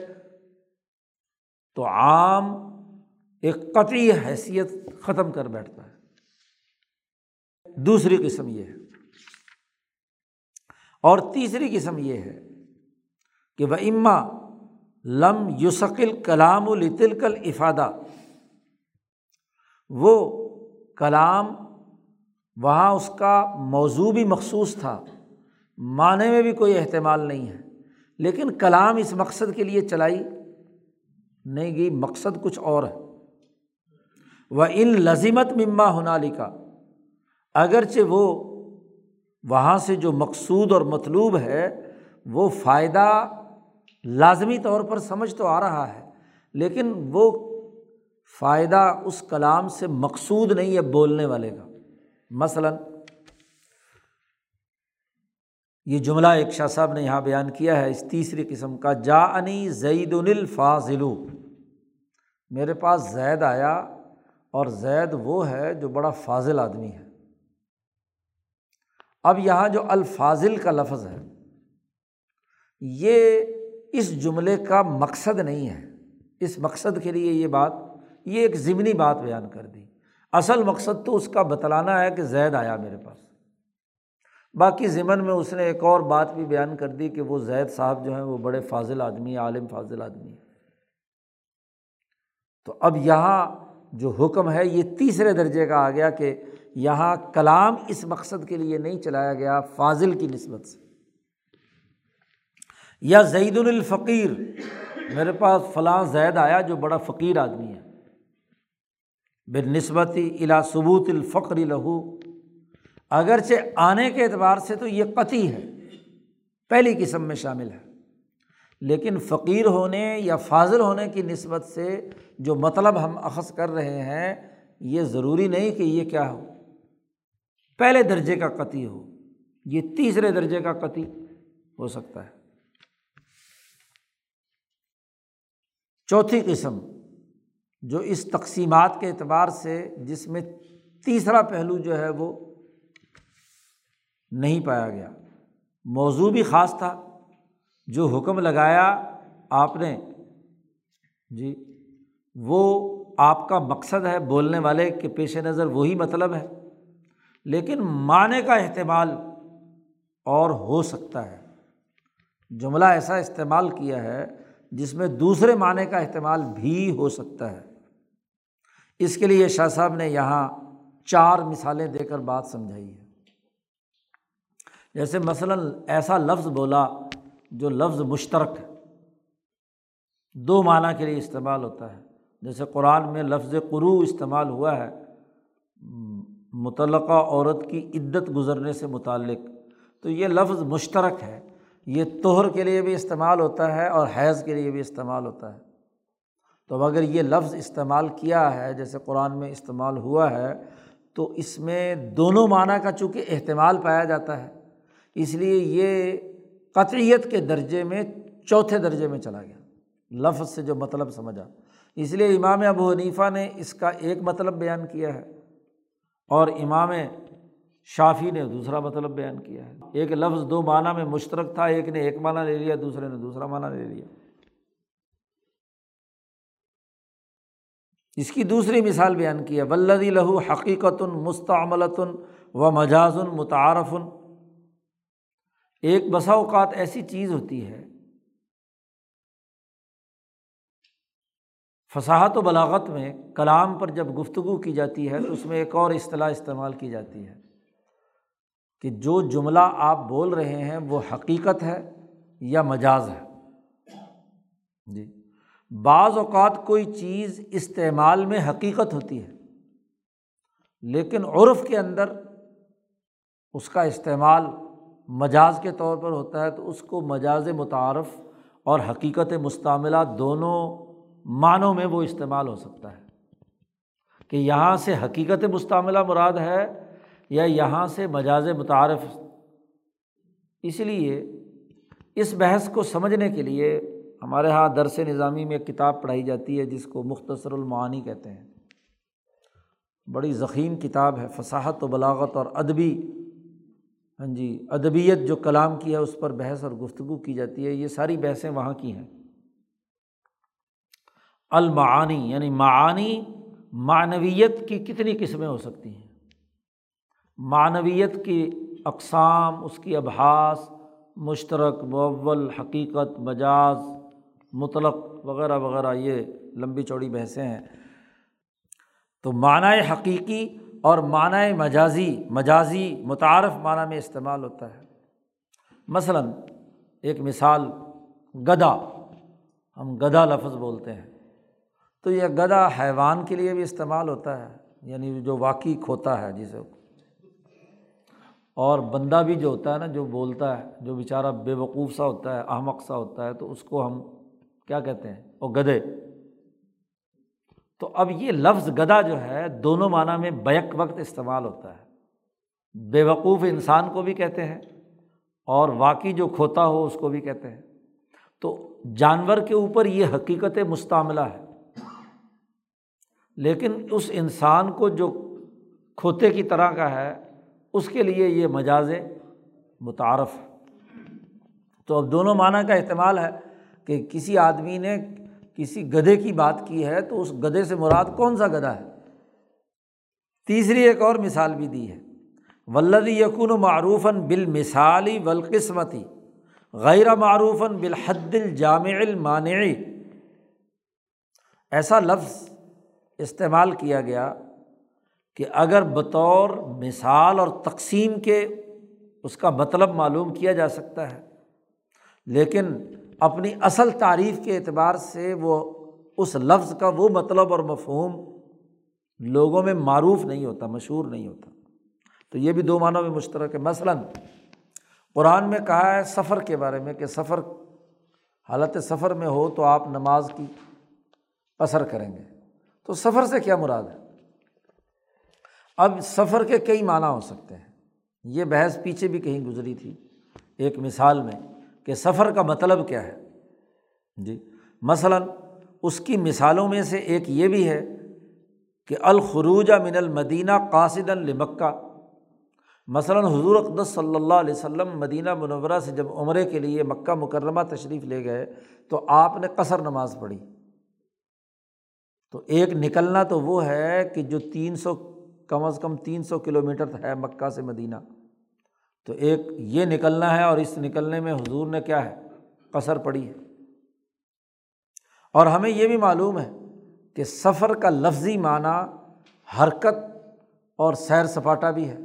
تو عام ایک قطعی حیثیت ختم کر بیٹھتا ہے۔ دوسری قسم یہ ہے اور تیسری قسم یہ ہے کہ وہ اما لم یوسقل کلام الطل کل افادہ وہ کلام وہاں اس کا موضوع بھی مخصوص تھا، معنی میں بھی کوئی احتمال نہیں ہے، لیکن کلام اس مقصد کے لیے چلائی۔ نہیں گئی مقصد کچھ اور ہے۔ وہ ان لذیمت مما ہنالی کا اگرچہ وہ وہاں سے جو مقصود اور مطلوب ہے، وہ فائدہ لازمی طور پر سمجھ تو آ رہا ہے، لیکن وہ فائدہ اس کلام سے مقصود نہیں ہے بولنے والے کا۔ مثلاً، یہ جملہ ایک شاہ صاحب نے یہاں بیان کیا ہے، اس تیسری قسم کا جا انی زید الفاظلو میرے پاس زید آیا اور زید وہ ہے جو بڑا فاضل آدمی ہے۔ اب یہاں جو الفاظل کا لفظ ہے، یہ اس جملے کا مقصد نہیں ہے۔ اس مقصد کے لیے یہ بات، یہ ایک ضمنی بات بیان کر دی۔ اصل مقصد تو اس کا بتلانا ہے کہ زید آیا میرے پاس۔ باقی ضمن میں اس نے ایک اور بات بھی بیان کر دی کہ وہ زید صاحب جو ہیں وہ بڑے فاضل آدمی عالم فاضل آدمی ہے تو اب یہاں جو حکم ہے، یہ تیسرے درجے کا آ گیا کہ یہاں کلام اس مقصد کے لیے نہیں چلایا گیا، فاضل کی نسبت سے۔ یا زید الفقیر، میرے پاس فلاں زید آیا جو بڑا فقیر آدمی ہے۔ بے نسبتی الا ثبوت الفقر لہو، اگرچہ آنے کے اعتبار سے تو یہ قطعی ہے، پہلی قسم میں شامل ہے۔ لیکن فقیر ہونے یا فاضل ہونے کی نسبت سے جو مطلب ہم اخذ کر رہے ہیں، یہ ضروری نہیں کہ یہ کیا ہو۔ پہلے درجے کا قطعی ہو، یہ تیسرے درجے کا قطعی ہو سکتا ہے۔ چوتھی قسم جو اس تقسیمات کے اعتبار سے جس میں تیسرا پہلو جو ہے وہ نہیں پایا گیا۔ موضوع بھی خاص تھا۔ جو حکم لگایا آپ نے جی وہ آپ کا مقصد ہے بولنے والے کے پیش نظر وہی مطلب ہے۔ لیکن معنی کا احتمال اور ہو سکتا ہے۔ جملہ ایسا استعمال کیا ہے جس میں دوسرے معنی کا احتمال بھی ہو سکتا ہے۔ اس کے لیے شاہ صاحب نے یہاں چار مثالیں دے کر بات سمجھائی ہے۔ جیسے مثلاً ایسا لفظ بولا جو لفظ مشترک ہے۔ دو معنیٰ کے لیے استعمال ہوتا ہے۔ جیسے قرآن میں لفظ قرو استعمال ہوا ہے۔ متعلقہ عورت کی عدت گزرنے سے متعلق۔ تو یہ لفظ مشترک ہے۔ یہ توہر کے لیے بھی استعمال ہوتا ہے اور حیض کے لیے بھی استعمال ہوتا ہے۔ تو اگر یہ لفظ استعمال کیا ہے، جیسے قرآن میں استعمال ہوا ہے، تو اس میں دونوں معنیٰ کا چونکہ احتمال پایا جاتا ہے، اس لیے یہ قطعیت کے درجے میں چوتھے درجے میں چلا گیا۔ لفظ سے جو مطلب سمجھا۔ اس لیے امام ابو حنیفہ نے اس کا ایک مطلب بیان کیا ہے اور امام شافی نے دوسرا مطلب بیان کیا ہے۔ ایک لفظ دو معنیٰ میں مشترک تھا، ایک نے ایک معنیٰ لے لیا، دوسرے نے دوسرا معنیٰ لے لیا۔ اس کی دوسری مثال بیان کی ہے۔ ولدی لہو حقیقت مستعملۃ و مجاز متعارف ایک بسا اوقات ایسی چیز ہوتی ہے، فصاحت و بلاغت میں کلام پر جب گفتگو کی جاتی ہے تو اس میں ایک اور اصطلاح استعمال کی جاتی ہے۔ کہ جو جملہ آپ بول رہے ہیں وہ حقیقت ہے یا مجاز ہے۔ جی۔ بعض اوقات کوئی چیز استعمال میں حقیقت ہوتی ہے، لیکن عرف کے اندر اس کا استعمال مجاز کے طور پر ہوتا ہے تو اس کو مجاز متعارف اور حقیقت مستعملہ دونوں معنوں میں وہ استعمال ہو سکتا ہے۔ کہ یہاں سے حقیقت مستعملہ مراد ہے یا یہاں سے مجاز متعارف۔ اس لیے اس بحث کو سمجھنے کے لیے ہمارے یہاں درس نظامی میں ایک کتاب پڑھائی جاتی ہے جس کو مختصر المعانی کہتے ہیں۔ بڑی ضخیم کتاب ہے، فصاحت و بلاغت اور ادبی۔ ہاں جی ادبیت جو کلام کی ہے، اس پر بحث اور گفتگو کی جاتی ہے۔ یہ ساری بحثیں وہاں کی ہیں۔ المعانی یعنی معانی، معنویت کی کتنی قسمیں ہو سکتی ہیں۔ معنویت کی اقسام، اس کی ابحاس مشترک مول حقیقت، مجاز، مطلق وغیرہ وغیرہ، یہ لمبی چوڑی بحثیں ہیں۔ تو معنی حقیقی اور معنی مجازی مجازی متعارف معنیٰ میں استعمال ہوتا ہے۔ مثلاً ایک مثال، گدا، ہم گدا لفظ بولتے ہیں۔ تو یہ گدا حیوان کے لیے بھی استعمال ہوتا ہے یعنی جو واقعی کھوتا ہے، جسے اور بندہ بھی جو ہوتا ہے نا، جو بولتا ہے، جو بیچارہ بے وقوف سا ہوتا ہے، احمق سا ہوتا ہے، تو اس کو ہم کیا کہتے ہیں؟ وہ گدے۔ تو اب یہ لفظ گدا جو ہے، دونوں معنیٰ میں بیک وقت استعمال ہوتا ہے۔ بے وقوف انسان کو بھی کہتے ہیں اور واقعی جو کھوتا ہو، اس کو بھی کہتے ہیں۔ تو جانور کے اوپر یہ حقیقت مستعملہ ہے۔ لیکن اس انسان کو جو کھوتے کی طرح کا ہے اس کے لیے یہ مجاز متعارف۔ تو اب دونوں معنیٰ کا اہتمال ہے کہ کسی آدمی نے کسی گدھے کی بات کی ہے تو اس گدھے سے مراد کون سا گدھا ہے؟ تیسری ایک اور مثال بھی دی ہے۔ ولدی یقون معروفاً بال مثالی ولقسمتی غیر معروفاً بالحد الجامع المانعی ایسا لفظ استعمال کیا گیا کہ اگر بطور مثال اور تقسیم کے اس کا مطلب معلوم کیا جا سکتا ہے، لیکن اپنی اصل تعریف کے اعتبار سے وہ اس لفظ کا وہ مطلب اور مفہوم لوگوں میں معروف نہیں ہوتا، مشہور نہیں ہوتا۔ تو یہ بھی دو معنوں میں مشترک ہے۔ مثلاً، قرآن میں کہا ہے سفر کے بارے میں کہ سفر، حالت سفر میں ہو تو آپ نماز کی اثر کریں گے۔ تو سفر سے کیا مراد ہے؟ اب سفر کے کئی معنی ہو سکتے ہیں۔ یہ بحث پیچھے بھی کہیں گزری تھی۔ ایک مثال میں کہ سفر کا مطلب کیا ہے۔ جی مثلاً اس کی مثالوں میں سے ایک یہ بھی ہے کہ الخروج من المدینہ قاصد المکہ مثلاً حضور اقدس صلی اللہ علیہ وسلم مدینہ منورہ سے جب عمرے کے لیے مکہ مکرمہ تشریف لے گئے تو آپ نے قصر نماز پڑھی۔ تو ایک نکلنا تو وہ ہے کہ جو تین سو کم از کم تین سو کلو میٹر ہے مکہ سے مدینہ۔ تو ایک یہ نکلنا ہے اور اس نکلنے میں حضور نے کیا ہے؟ قصر پڑی ہے۔ اور ہمیں یہ بھی معلوم ہے کہ سفر کا لفظی معنی حرکت اور سیر سپاٹا بھی ہے۔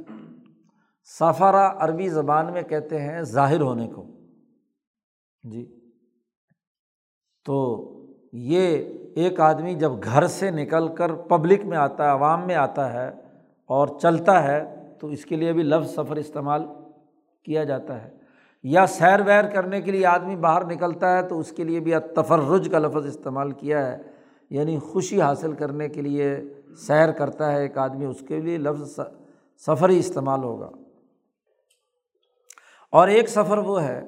سفارہ عربی زبان میں کہتے ہیں ظاہر ہونے کو۔ جی۔ تو یہ ایک آدمی جب گھر سے نکل کر پبلک میں آتا ہے، عوام میں آتا ہے اور چلتا ہے تو اس کے لیے بھی لفظ سفر استعمال کیا جاتا ہے۔ یا سیر ویر کرنے کے لیے آدمی باہر نکلتا ہے تو اس کے لیے بھی تفرج کا لفظ استعمال کیا ہے۔ یعنی خوشی حاصل کرنے کے لیے سیر کرتا ہے ایک آدمی، اس کے لیے لفظ سفر ہی استعمال ہوگا۔ اور ایک سفر وہ ہے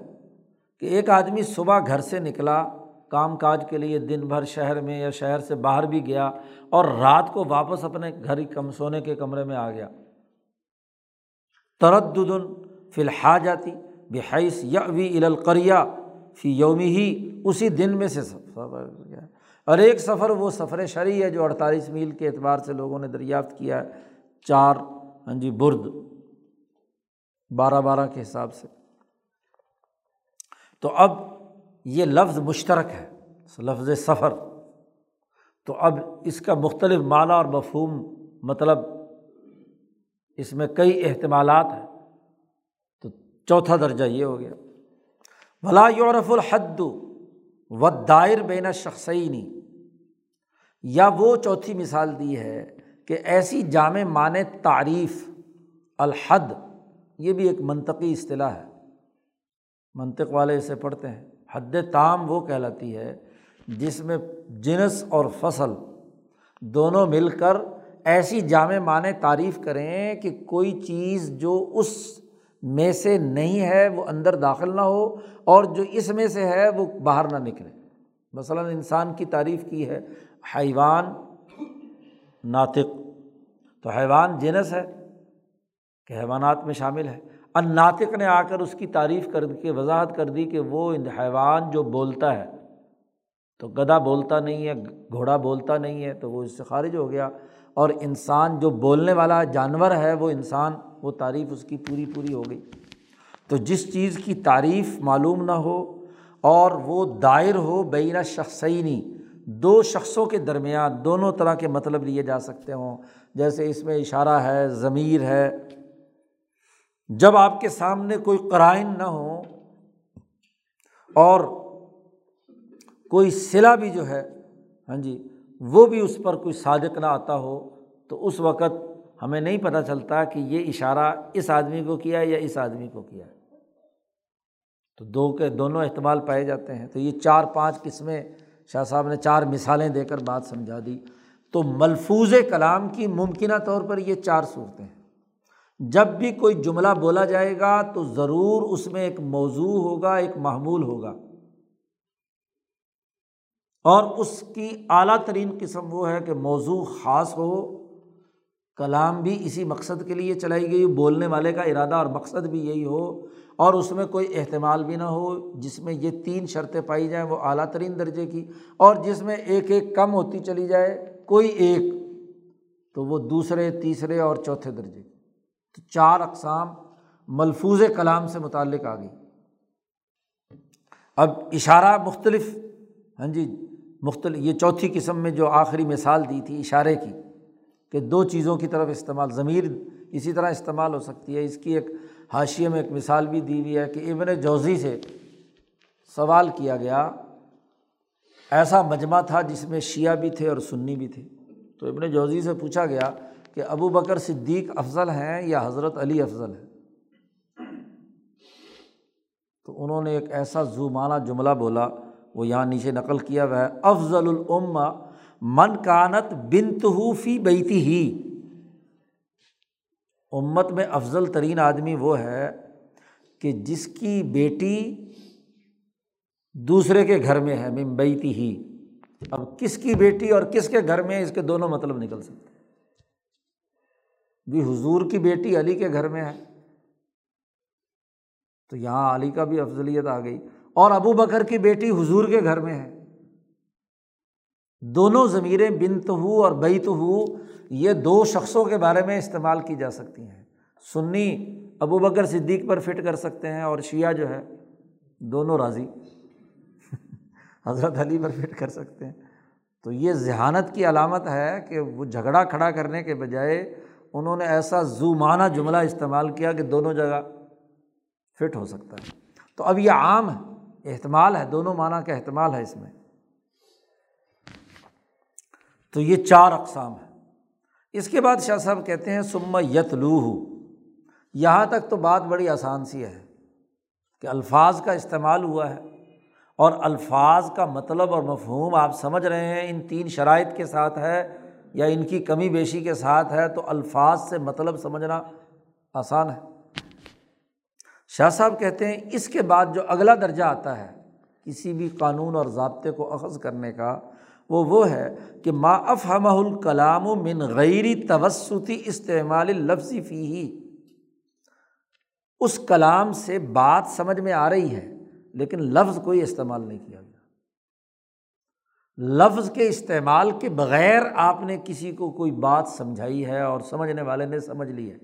کہ ایک آدمی صبح گھر سے نکلا کام کاج کے لیے دن بھر شہر میں یا شہر سے باہر بھی گیا اور رات کو واپس اپنے گھر ہی کم، سونے کے کمرے میں آ گیا۔ تردن فی الحا جاتی بحیث یا وی القریہ فی یومی ہی اسی دن میں سے سفر گیا۔ اور ایک سفر وہ سفر شرعی ہے جو اڑتالیس میل کے اعتبار سے لوگوں نے دریافت کیا ہے۔ چار ہاں جی برد۔ بارہ بارہ کے حساب سے۔ تو اب یہ لفظ مشترک ہے لفظ سفر۔ تو اب اس کا مختلف معنی اور مفہوم مطلب اس میں کئی احتمالات ہیں۔ تو چوتھا درجہ یہ ہو گیا۔ بلا یورف الحد و دائر بین شخصینی یا وہ چوتھی مثال دی ہے کہ ایسی جامع معنی تعریف، الحد، یہ بھی ایک منطقی اصطلاح ہے۔ منطق والے اسے پڑھتے ہیں۔ حد تام وہ کہلاتی ہے جس میں جنس اور فصل دونوں مل کر ایسی جامع معنی تعریف کریں کہ کوئی چیز جو اس میں سے نہیں ہے وہ اندر داخل نہ ہو اور جو اس میں سے ہے وہ باہر نہ نکلے۔ مثلاً انسان کی تعریف کی ہے، حیوان ناطق۔ تو حیوان جنس ہے کہ حیوانات میں شامل ہے۔ ان ناطق نے آ کر اس کی تعریف کر کے وضاحت کر دی کہ وہ حیوان جو بولتا ہے، تو گدھا بولتا نہیں ہے، گھوڑا بولتا نہیں ہے، تو وہ اس سے خارج ہو گیا۔ اور انسان جو بولنے والا جانور ہے، وہ انسان، وہ تعریف اس کی پوری پوری ہو گئی۔ تو جس چیز کی تعریف معلوم نہ ہو اور وہ دائر ہو، بین شخصینی دو شخصوں کے درمیان دونوں طرح کے مطلب لیے جا سکتے ہوں۔ جیسے اس میں اشارہ ہے، ضمیر ہے۔ جب آپ کے سامنے کوئی قرائن نہ ہو اور کوئی صلا بھی جو ہے ہاں جی وہ بھی اس پر کوئی صادق نہ آتا ہو، تو اس وقت ہمیں نہیں پتہ چلتا کہ یہ اشارہ اس آدمی کو کیا یا اس آدمی کو کیا تو دو کے دونوں احتمال پائے جاتے ہیں۔ تو یہ چار پانچ قسمیں، شاہ صاحب نے چار مثالیں دے کر بات سمجھا دی۔ تو ملفوظ کلام کی ممکنہ طور پر یہ چار صورتیں ہیں۔ جب بھی کوئی جملہ بولا جائے گا تو ضرور اس میں ایک موضوع ہوگا، ایک معمول ہوگا۔ اور اس کی اعلیٰ ترین قسم وہ ہے کہ موضوع خاص ہو، کلام بھی اسی مقصد کے لیے چلائی گئی، بولنے والے کا ارادہ اور مقصد بھی یہی ہو۔ اور اس میں کوئی اہتمال بھی نہ ہو، جس میں یہ تین شرطیں پائی جائیں وہ اعلیٰ ترین درجے کی۔ اور جس میں ایک ایک کم ہوتی چلی جائے، کوئی ایک تو وہ دوسرے، تیسرے اور چوتھے درجے کی۔ تو چار اقسام ملفوظ کلام سے متعلق آ گئی اب اشارہ مختلف ہاں جی مختلف، یہ چوتھی قسم میں جو آخری مثال دی تھی اشارے کی، کہ دو چیزوں کی طرف استعمال، ضمیر اسی طرح استعمال ہو سکتی ہے۔ اس کی ایک حاشیے میں ایک مثال بھی دی ہوئی ہے کہ ابن جوزی سے سوال کیا گیا، ایسا مجمع تھا جس میں شیعہ بھی تھے اور سنی بھی تھے۔ تو ابن جوزی سے پوچھا گیا کہ ابو بکر صدیق افضل ہیں یا حضرت علی افضل ہے تو انہوں نے ایک ایسا زومانہ جملہ بولا، وہ یہاں نیچے نقل کیا ہوا ہے، افضل العما من کانت بنت فی بیتی ہی امت میں افضل ترین آدمی وہ ہے کہ جس کی بیٹی دوسرے کے گھر میں ہے ممبئی ہی اب کس کی بیٹی اور کس کے گھر میں اس کے دونوں مطلب نکل سکتے بھی حضور کی بیٹی علی کے گھر میں ہے۔ تو یہاں علی کا بھی افضلیت آ گئی۔ اور ابو بکر کی بیٹی حضور کے گھر میں ہے۔ دونوں ضمیریں بنت ہو اور بیت ہو، یہ دو شخصوں کے بارے میں استعمال کی جا سکتی ہیں۔ سنی ابو بکر صدیق پر فٹ کر سکتے ہیں اور شیعہ جو ہے، دونوں راضی۔ حضرت علی پر فٹ کر سکتے ہیں۔ تو یہ ذہانت کی علامت ہے کہ وہ جھگڑا کھڑا کرنے کے بجائے انہوں نے ایسا زو جملہ استعمال کیا کہ دونوں جگہ فٹ ہو سکتا ہے۔ تو اب یہ عام ہے، احتمال ہے، دونوں معنیٰ کا احتمال ہے اس میں۔ تو یہ چار اقسام ہے اس کے بعد شاہ صاحب کہتے ہیں سما یت یہاں تک تو بات بڑی آسان سی ہے کہ الفاظ کا استعمال ہوا ہے اور الفاظ کا مطلب اور مفہوم آپ سمجھ رہے ہیں، ان تین شرائط کے ساتھ ہے۔ یا ان کی کمی بیشی کے ساتھ ہے تو الفاظ سے مطلب سمجھنا آسان ہے۔ شاہ صاحب کہتے ہیں اس کے بعد جو اگلا درجہ آتا ہے، کسی بھی قانون اور ضابطے کو اخذ کرنے کا، وہ وہ ہے کہ ما افہم الکلام و من غیری توسطی استعمال لفظی فی ہی اس کلام سے بات سمجھ میں آ رہی ہے، لیکن لفظ کوئی استعمال نہیں کیا۔ لفظ کے استعمال کے بغیر آپ نے کسی کو کوئی بات سمجھائی ہے اور سمجھنے والے نے سمجھ لی ہے۔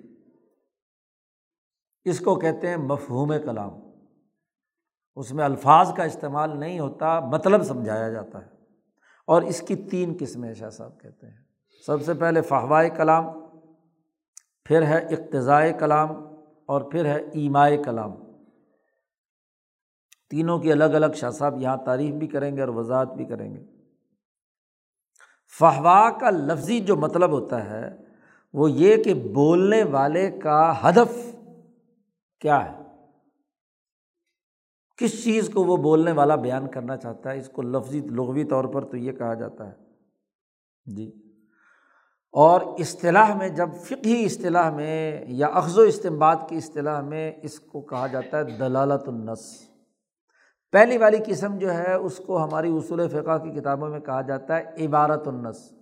اس کو کہتے ہیں مفہوم کلام۔ اس میں الفاظ کا استعمال نہیں ہوتا مطلب سمجھایا جاتا ہے۔ اور اس کی تین قسمیں شاہ صاحب کہتے ہیں۔ سب سے پہلے فہوائے کلام، پھر ہے اقتضائے کلام، اور پھر ہے ایمائے کلام۔ تینوں کی الگ الگ شاہ صاحب یہاں تعریف بھی کریں گے اور وضاحت بھی کریں گے۔ فہوا کا لفظی جو مطلب ہوتا ہے، وہ یہ کہ بولنے والے کا ہدف کیا ہے؟ کس چیز کو وہ بولنے والا بیان کرنا چاہتا ہے؟ اس کو لفظی، لغوی طور پر تو یہ کہا جاتا ہے۔ جی۔ اور اصطلاح میں، جب فقہی اصطلاح میں یا اخذ و استمباد کی اصطلاح میں اس کو کہا جاتا ہے دلالت النس پہلی والی قسم جو ہے، اس کو ہماری اصول فقہ کی کتابوں میں کہا جاتا ہے عبارت النس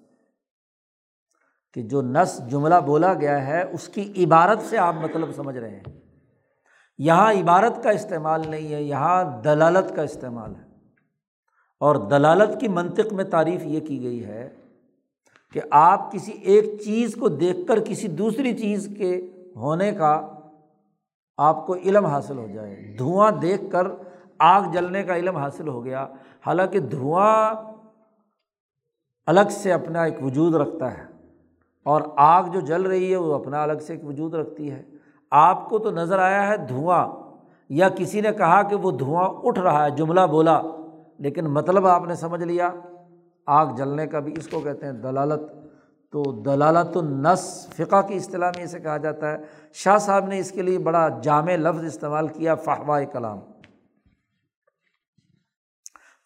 کہ جو نس جملہ بولا گیا ہے، اس کی عبارت سے آپ مطلب سمجھ رہے ہیں۔ یہاں عبارت کا استعمال نہیں ہے، یہاں دلالت کا استعمال ہے۔ اور دلالت کی منطق میں تعریف یہ کی گئی ہے کہ آپ کسی ایک چیز کو دیکھ کر کسی دوسری چیز کے ہونے کا آپ کو علم حاصل ہو جائے۔ دھواں دیکھ کر آگ جلنے کا علم حاصل ہو گیا۔ حالانکہ دھواں الگ سے اپنا ایک وجود رکھتا ہے اور آگ جو جل رہی ہے وہ اپنا الگ سے ایک وجود رکھتی ہے۔ آپ کو تو نظر آیا ہے دھواں، یا کسی نے کہا کہ وہ دھواں اٹھ رہا ہے، جملہ بولا، لیکن مطلب آپ نے سمجھ لیا۔ آگ جلنے کا بھی اس کو کہتے ہیں دلالت۔ تو دلالت النس، فقہ کی اصطلاح میں اسے کہا جاتا ہے۔ شاہ صاحب نے اس کے لیے بڑا جامع لفظ استعمال کیا فہوا کلام۔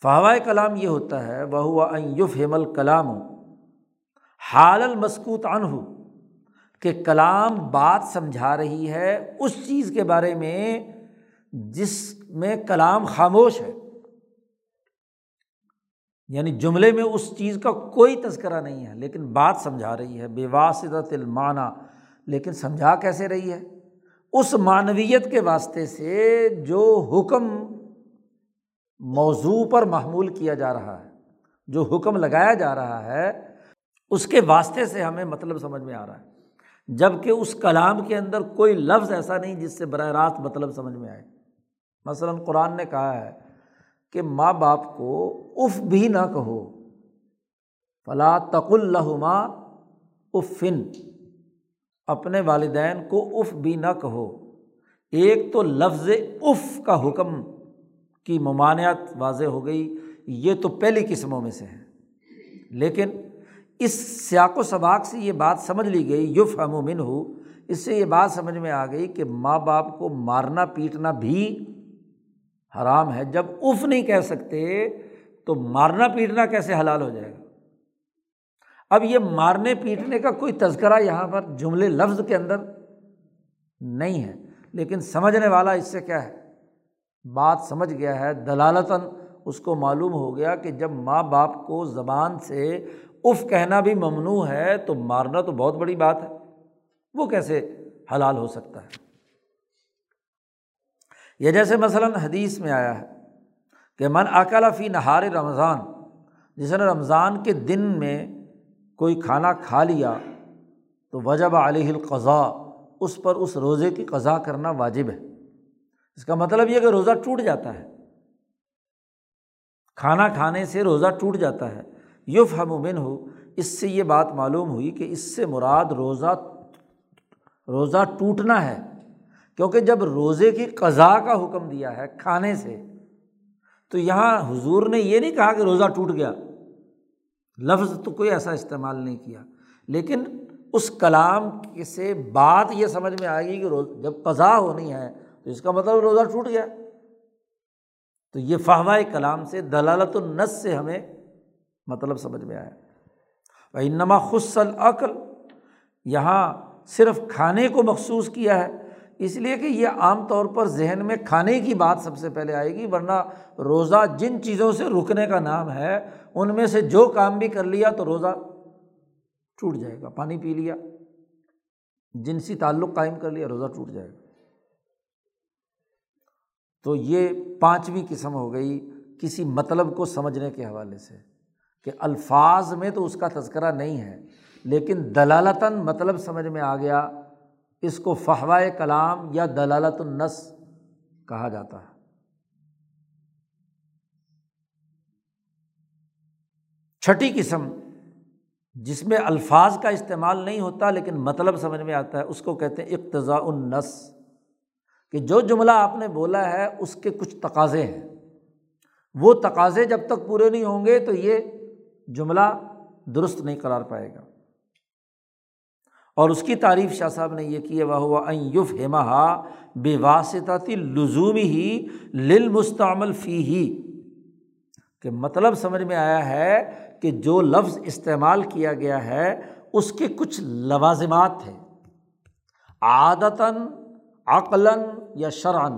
فہوا کلام یہ ہوتا ہے وہ ہوا یوف ہیمل کلام حال المسکوت ان ہو کہ کلام بات سمجھا رہی ہے اس چیز کے بارے میں جس میں کلام خاموش ہے۔ یعنی جملے میں اس چیز کا کوئی تذکرہ نہیں ہے، لیکن بات سمجھا رہی ہے، بے واسطت المعنی، لیکن سمجھا کیسے رہی ہے؟ اس معنویت کے واسطے سے جو حکم موضوع پر محمول کیا جا رہا ہے، جو حکم لگایا جا رہا ہے، اس کے واسطے سے ہمیں مطلب سمجھ میں آ رہا ہے۔ جبکہ اس کلام کے اندر کوئی لفظ ایسا نہیں جس سے براہ راست مطلب سمجھ میں آئے۔ مثلاً قرآن نے کہا ہے کہ ماں باپ کو اف بھی نہ کہو۔ فلاں تق الحما افن۔ اپنے والدین کو اف بھی نہ کہو۔ ایک تو لفظ اف کا حکم کی ممانعت واضح ہو گئی، یہ تو پہلی قسموں میں سے ہے لیکن اس سیاق و سباق سے یہ بات سمجھ لی گئی یوف امومن ہو اس سے یہ بات سمجھ میں آ گئی کہ ماں باپ کو مارنا، پیٹنا بھی حرام ہے۔ جب اف نہیں کہہ سکتے تو مارنا، پیٹنا کیسے حلال ہو جائے گا؟ اب یہ مارنے، پیٹنے کا کوئی تذکرہ یہاں پر جملے، لفظ کے اندر نہیں ہے۔ لیکن سمجھنے والا اس سے کیا ہے؟ بات سمجھ گیا ہے، دلالتاً اس کو معلوم ہو گیا کہ جب ماں باپ کو زبان سے اف کہنا بھی ممنوع ہے تو مارنا تو بہت بڑی بات ہے۔ وہ کیسے حلال ہو سکتا ہے؟ یہ جیسے مثلاً حدیث میں آیا ہے کہ من اکلا فی نہار رمضان، جس نے رمضان کے دن میں کوئی کھانا کھا لیا تو وجب علیہ القضاء، اس پر اس روزے کی قضا کرنا واجب ہے۔ اس کا مطلب یہ کہ روزہ ٹوٹ جاتا ہے۔ کھانا کھانے سے روزہ ٹوٹ جاتا ہے۔ یوف ہمومن ہو اس سے یہ بات معلوم ہوئی کہ اس سے مراد روزہ روزہ ٹوٹنا ہے۔ کیونکہ جب روزے کی قضا کا حکم دیا ہے کھانے سے، تو یہاں حضور نے یہ نہیں کہا کہ روزہ ٹوٹ گیا۔ لفظ تو کوئی ایسا استعمال نہیں کیا۔ لیکن اس کلام سے بات یہ سمجھ میں آئے گی کہ روز، جب قضا ہونی ہے تو اس کا مطلب روزہ ٹوٹ گیا۔ تو یہ فہوائے کلام سے دلالت النس سے ہمیں مطلب سمجھ میں آیا۔ بھائی نما خصل عقل یہاں صرف کھانے کو مخصوص کیا ہے، اس لیے کہ یہ عام طور پر ذہن میں کھانے کی بات سب سے پہلے آئے گی، ورنہ روزہ جن چیزوں سے رکنے کا نام ہے، ان میں سے جو کام بھی کر لیا تو روزہ ٹوٹ جائے گا، پانی پی لیا، جنسی تعلق قائم کر لیا، روزہ ٹوٹ جائے گا۔ تو یہ پانچویں قسم ہو گئی کسی مطلب کو سمجھنے کے حوالے سے کہ الفاظ میں تو اس کا تذکرہ نہیں ہے، لیکن دلالتاً مطلب سمجھ میں آ گیا، اس کو فہوائے کلام یا دلالت النس کہا جاتا ہے۔ چھٹی قسم، جس میں الفاظ کا استعمال نہیں ہوتا لیکن مطلب سمجھ میں آتا ہے، اس کو کہتے ہیں اقتضاء النس کہ جو جملہ آپ نے بولا ہے، اس کے کچھ تقاضے ہیں۔ وہ تقاضے جب تک پورے نہیں ہوں گے تو یہ جملہ درست نہیں قرار پائے گا۔ اور اس کی تعریف شاہ صاحب نے یہ کی ہے وہ یوف ہما بے واسطاتی لزومی ہی لل مستعمل فی ہی کہ مطلب سمجھ میں آیا ہے کہ جو لفظ استعمال کیا گیا ہے، اس کے کچھ لوازمات ہیں۔ عادتاً عقلاً یا شرعن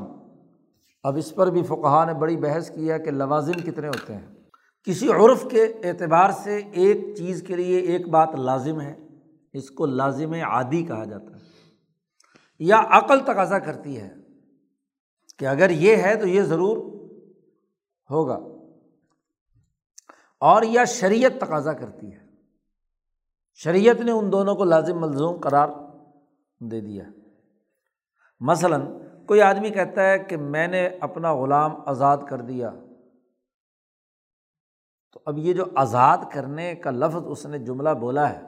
اب اس پر بھی فقہ نے بڑی بحث کی ہے کہ لوازم کتنے ہوتے ہیں۔ کسی عرف کے اعتبار سے ایک چیز کے لیے ایک بات لازم ہے، اس کو لازم عادی کہا جاتا ہے۔ یا عقل تقاضا کرتی ہے کہ اگر یہ ہے تو یہ ضرور ہوگا۔ اور یا شریعت تقاضا کرتی ہے۔ شریعت نے ان دونوں کو لازم ملزوم قرار دے دیا۔ مثلاً کوئی آدمی کہتا ہے کہ میں نے اپنا غلام آزاد کر دیا۔ تو اب یہ جو آزاد کرنے کا لفظ اس نے جملہ بولا ہے،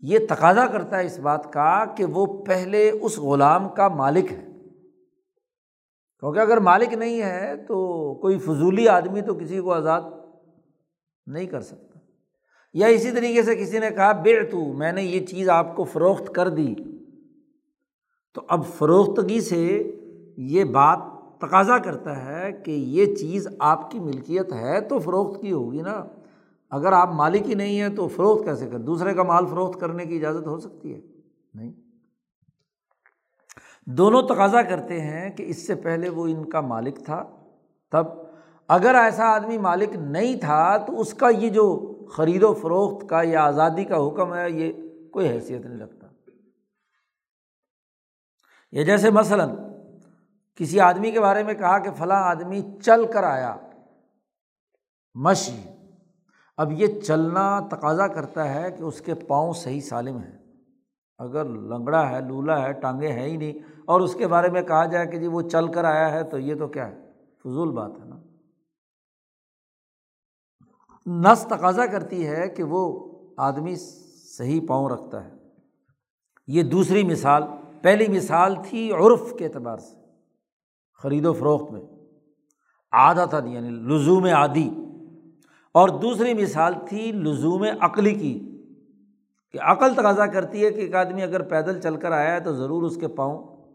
یہ تقاضا کرتا ہے اس بات کا کہ وہ پہلے اس غلام کا مالک ہے۔ کیونکہ اگر مالک نہیں ہے تو کوئی فضولی آدمی تو کسی کو آزاد نہیں کر سکتا۔ یا اسی طریقے سے کسی نے کہا بے تو میں نے یہ چیز آپ کو فروخت کر دی۔ تو اب فروختگی سے یہ بات تقاضا کرتا ہے کہ یہ چیز آپ کی ملکیت ہے تو فروخت کی ہوگی نا۔ اگر آپ مالک ہی نہیں ہیں تو فروخت کیسے کر، دوسرے کا مال فروخت کرنے کی اجازت ہو سکتی ہے؟ نہیں۔ دونوں تقاضا کرتے ہیں کہ اس سے پہلے وہ ان کا مالک تھا۔ تب اگر ایسا آدمی مالک نہیں تھا تو اس کا یہ جو خرید و فروخت کا یا آزادی کا حکم ہے، یہ کوئی حیثیت نہیں رکھتا۔ یہ جیسے مثلاً کسی آدمی کے بارے میں کہا کہ فلاں آدمی چل کر آیا، مشی، اب یہ چلنا تقاضا کرتا ہے کہ اس کے پاؤں صحیح سالم ہیں۔ اگر لنگڑا ہے، لولا ہے، ٹانگیں ہیں ہی نہیں، اور اس کے بارے میں کہا جائے کہ جی وہ چل کر آیا ہے تو یہ تو کیا ہے؟ فضول بات ہے نا۔ نس تقاضا کرتی ہے کہ وہ آدمی صحیح پاؤں رکھتا ہے۔ یہ دوسری مثال پہلی مثال تھی عرف کے اعتبار سے، خرید و فروخت میں۔ عادت یعنی لزوم عادی۔ اور دوسری مثال تھی لزوم عقلی کی، کہ عقل تقاضا کرتی ہے کہ ایک آدمی اگر پیدل چل کر آیا ہے تو ضرور اس کے پاؤں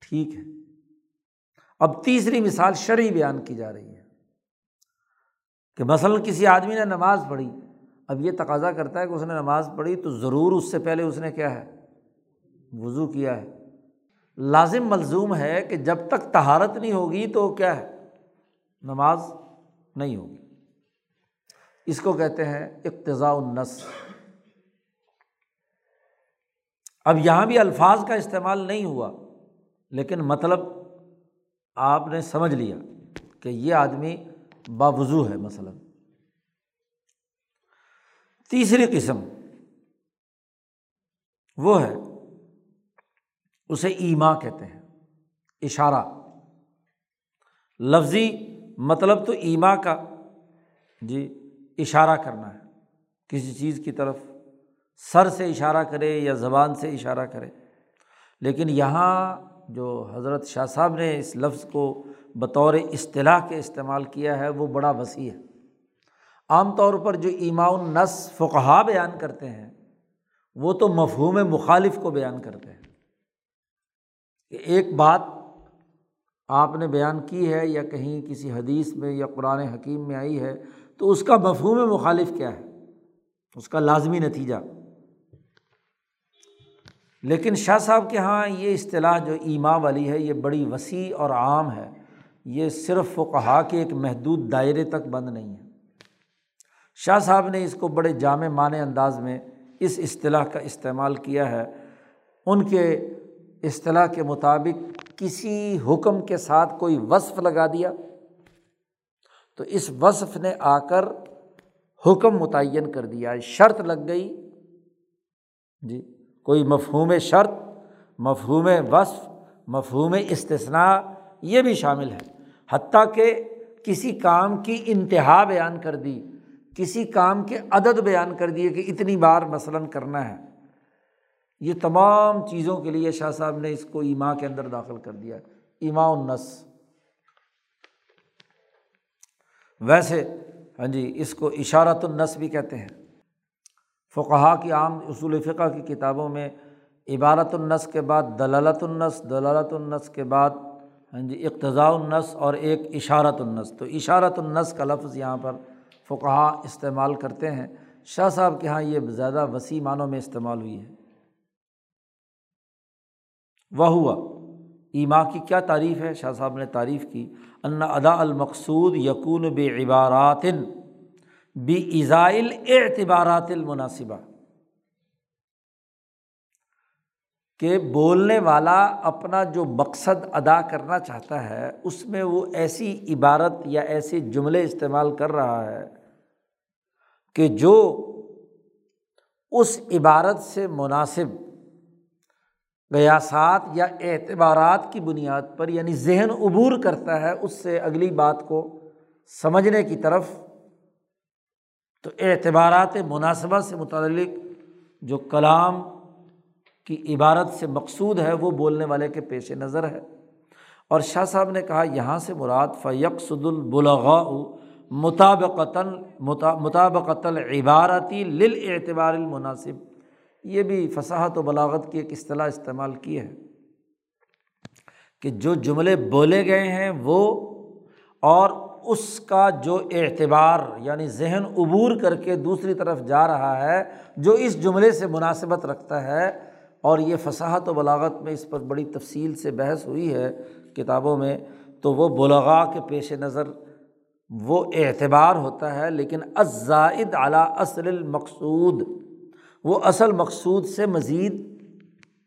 ٹھیک ہے اب تیسری مثال شرعی بیان کی جا رہی ہے، کہ مثلاً کسی آدمی نے نماز پڑھی، اب یہ تقاضا کرتا ہے کہ اس نے نماز پڑھی تو ضرور اس سے پہلے اس نے کیا ہے؟ وضو کیا ہے۔ لازم ملزوم ہے کہ جب تک تہارت نہیں ہوگی تو کیا ہے؟ نماز نہیں ہوگی۔ اس کو کہتے ہیں اقتضاء النس اب یہاں بھی الفاظ کا استعمال نہیں ہوا، لیکن مطلب آپ نے سمجھ لیا کہ یہ آدمی باوضو ہے مثلاً۔ تیسری قسم وہ ہے اسے ایما کہتے ہیں، اشارہ۔ لفظی مطلب تو ایما کا جی اشارہ کرنا ہے۔ کسی چیز کی طرف سر سے اشارہ کرے یا زبان سے اشارہ کرے۔ لیکن یہاں جو حضرت شاہ صاحب نے اس لفظ کو بطور اصطلاح کے استعمال کیا ہے، وہ بڑا وسیع ہے۔ عام طور پر جو ایما النس فقہا بیان کرتے ہیں، وہ تو مفہوم مخالف کو بیان کرتے ہیں۔ کہ ایک بات آپ نے بیان کی ہے یا کہیں کسی حدیث میں یا قرآن حکیم میں آئی ہے، تو اس کا مفہوم مخالف کیا ہے؟ اس کا لازمی نتیجہ۔ لیکن شاہ صاحب کے یہاں یہ اصطلاح جو ایما والی ہے، یہ بڑی وسیع اور عام ہے۔ یہ صرف و کہا کہ ایک محدود دائرے تک بند نہیں ہے۔ شاہ صاحب نے اس کو بڑے جامع معنی انداز میں اس اصطلاح کا استعمال کیا ہے۔ ان کے اصطلاح کے مطابق کسی حکم کے ساتھ کوئی وصف لگا دیا، تو اس وصف نے آ کر حکم متعین کر دیا۔ شرط لگ گئی۔ جی کوئی مفہوم شرط، مفہوم وصف، مفہوم استثناء، یہ بھی شامل ہے۔ حتیٰ کہ کسی کام کی انتہا بیان کر دی، کسی کام کے عدد بیان کر دیے کہ اتنی بار مثلاً کرنا ہے۔ یہ تمام چیزوں کے لیے شاہ صاحب نے اس کو ایما کے اندر داخل کر دیا ایما النس ویسے ہاں جی اس کو اشارت النس بھی کہتے ہیں۔ فقہ کی عام اصول فقہ کی کتابوں میں عبارت النس کے بعد دلالت النس دلالت النس کے بعد ہاں جی اقتضاء النس اور ایک اشارت النس تو اشارت النس کا لفظ یہاں پر فقہ استعمال کرتے ہیں۔ شاہ صاحب کے یہاں یہ زیادہ وسیع معنوں میں استعمال ہوئی ہے۔ وہ ہوا ایما کی کیا تعریف ہے؟ شاہ صاحب نے تعریف کی، ان ادا المقصود یقون بے عبارات بی ایزائل اعتبارات المناسبہ۔ کہ بولنے والا اپنا جو مقصد ادا کرنا چاہتا ہے، اس میں وہ ایسی عبارت یا ایسے جملے استعمال کر رہا ہے کہ جو اس عبارت سے مناسب قیاسات یا اعتبارات کی بنیاد پر یعنی ذہن عبور کرتا ہے، اس سے اگلی بات کو سمجھنے کی طرف۔ تو اعتبارات مناسبہ سے متعلق جو کلام کی عبارت سے مقصود ہے، وہ بولنے والے کے پیش نظر ہے۔ اور شاہ صاحب نے کہا، یہاں سے مراد فیق سد البلغاء مطابقتاً مطابقت العبارتی لل اعتبار المناسب۔ یہ بھی فصاحت و بلاغت کی ایک اصطلاح استعمال کی ہے کہ جو جملے بولے گئے ہیں وہ اور اس کا جو اعتبار یعنی ذہن عبور کر کے دوسری طرف جا رہا ہے، جو اس جملے سے مناسبت رکھتا ہے، اور یہ فصاحت و بلاغت میں اس پر بڑی تفصیل سے بحث ہوئی ہے کتابوں میں، تو وہ بلغا کے پیش نظر وہ اعتبار ہوتا ہے، لیکن ازائد اعلیٰ اصل المقصود۔ وہ اصل مقصود سے مزید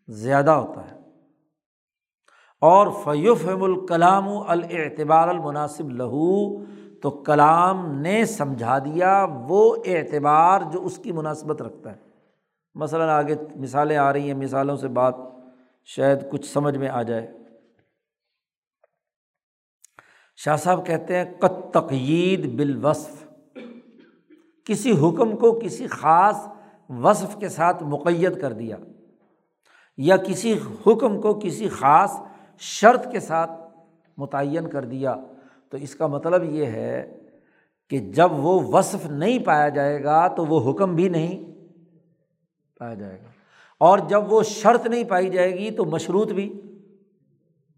زیادہ ہوتا ہے۔ اور فیوفم الکلام الاعتبار المناسب لہو تو کلام نے سمجھا دیا وہ اعتبار جو اس کی مناسبت رکھتا ہے۔ مثلاً آگے مثالیں آ رہی ہیں، مثالوں سے بات شاید کچھ سمجھ میں آ جائے۔ شاہ صاحب کہتے ہیں کت تقید بالوصف، کسی حکم کو کسی خاص وصف کے ساتھ مقید کر دیا یا کسی حکم کو کسی خاص شرط کے ساتھ متعین کر دیا تو اس کا مطلب یہ ہے کہ جب وہ وصف نہیں پایا جائے گا تو وہ حکم بھی نہیں پایا جائے گا اور جب وہ شرط نہیں پائی جائے گی تو مشروط بھی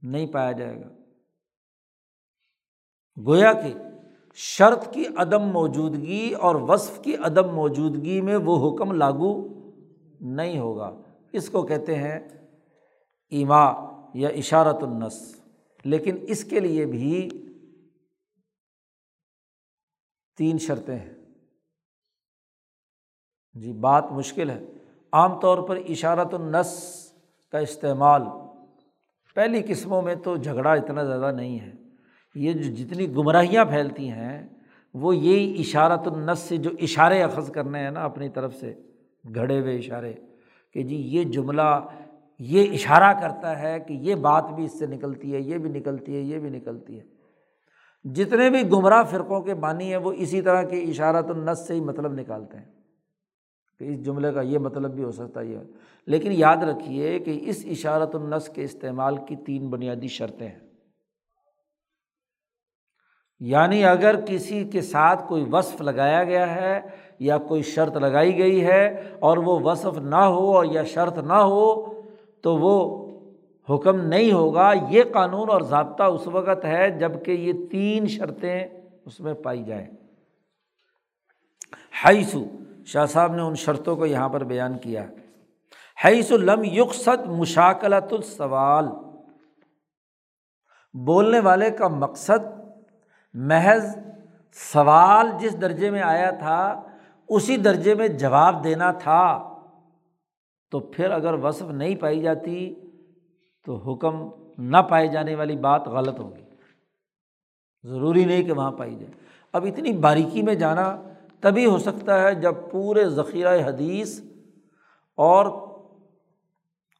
نہیں پایا جائے گا۔ گویا کہ شرط کی عدم موجودگی اور وصف کی عدم موجودگی میں وہ حکم لاگو نہیں ہوگا۔ اس کو کہتے ہیں ایما یا اشارت النس لیکن اس کے لیے بھی تین شرطیں ہیں۔ جی بات مشکل ہے۔ عام طور پر اشارت النس کا استعمال پہلی قسموں میں تو جھگڑا اتنا زیادہ نہیں ہے۔ یہ جو جتنی گمراہیاں پھیلتی ہیں، وہ یہی اشارت النس سے جو اشارے اخذ کرنے ہیں نا اپنی طرف سے، گھڑے ہوئے اشارے، کہ جی یہ جملہ یہ اشارہ کرتا ہے کہ یہ بات بھی اس سے نکلتی ہے، یہ بھی نکلتی ہے، یہ بھی نکلتی ہے۔ جتنے بھی گمراہ فرقوں کے بانی ہیں، وہ اسی طرح کے اشارت النس سے ہی مطلب نکالتے ہیں۔ کہ اس جملے کا یہ مطلب بھی ہو سکتا ہے۔ یہ لیکن یاد رکھیے کہ اس اشارت النس کے استعمال کی تین بنیادی شرطیں ہیں۔ یعنی اگر کسی کے ساتھ کوئی وصف لگایا گیا ہے یا کوئی شرط لگائی گئی ہے اور وہ وصف نہ ہو یا شرط نہ ہو، تو وہ حکم نہیں ہوگا۔ یہ قانون اور ضابطہ اس وقت ہے جبکہ یہ تین شرطیں اس میں پائی جائیں۔ حیثو شاہ صاحب نے ان شرطوں کو یہاں پر بیان کیا۔ حیث لم یقصد مشاکلت السوال۔ بولنے والے کا مقصد محض سوال جس درجے میں آیا تھا، اسی درجے میں جواب دینا تھا۔ تو پھر اگر وصف نہیں پائی جاتی، تو حکم نہ پائے جانے والی بات غلط ہوگی۔ ضروری نہیں کہ وہاں پائی جائے۔ اب اتنی باریکی میں جانا تبھی ہو سکتا ہے جب پورے ذخیرہ حدیث اور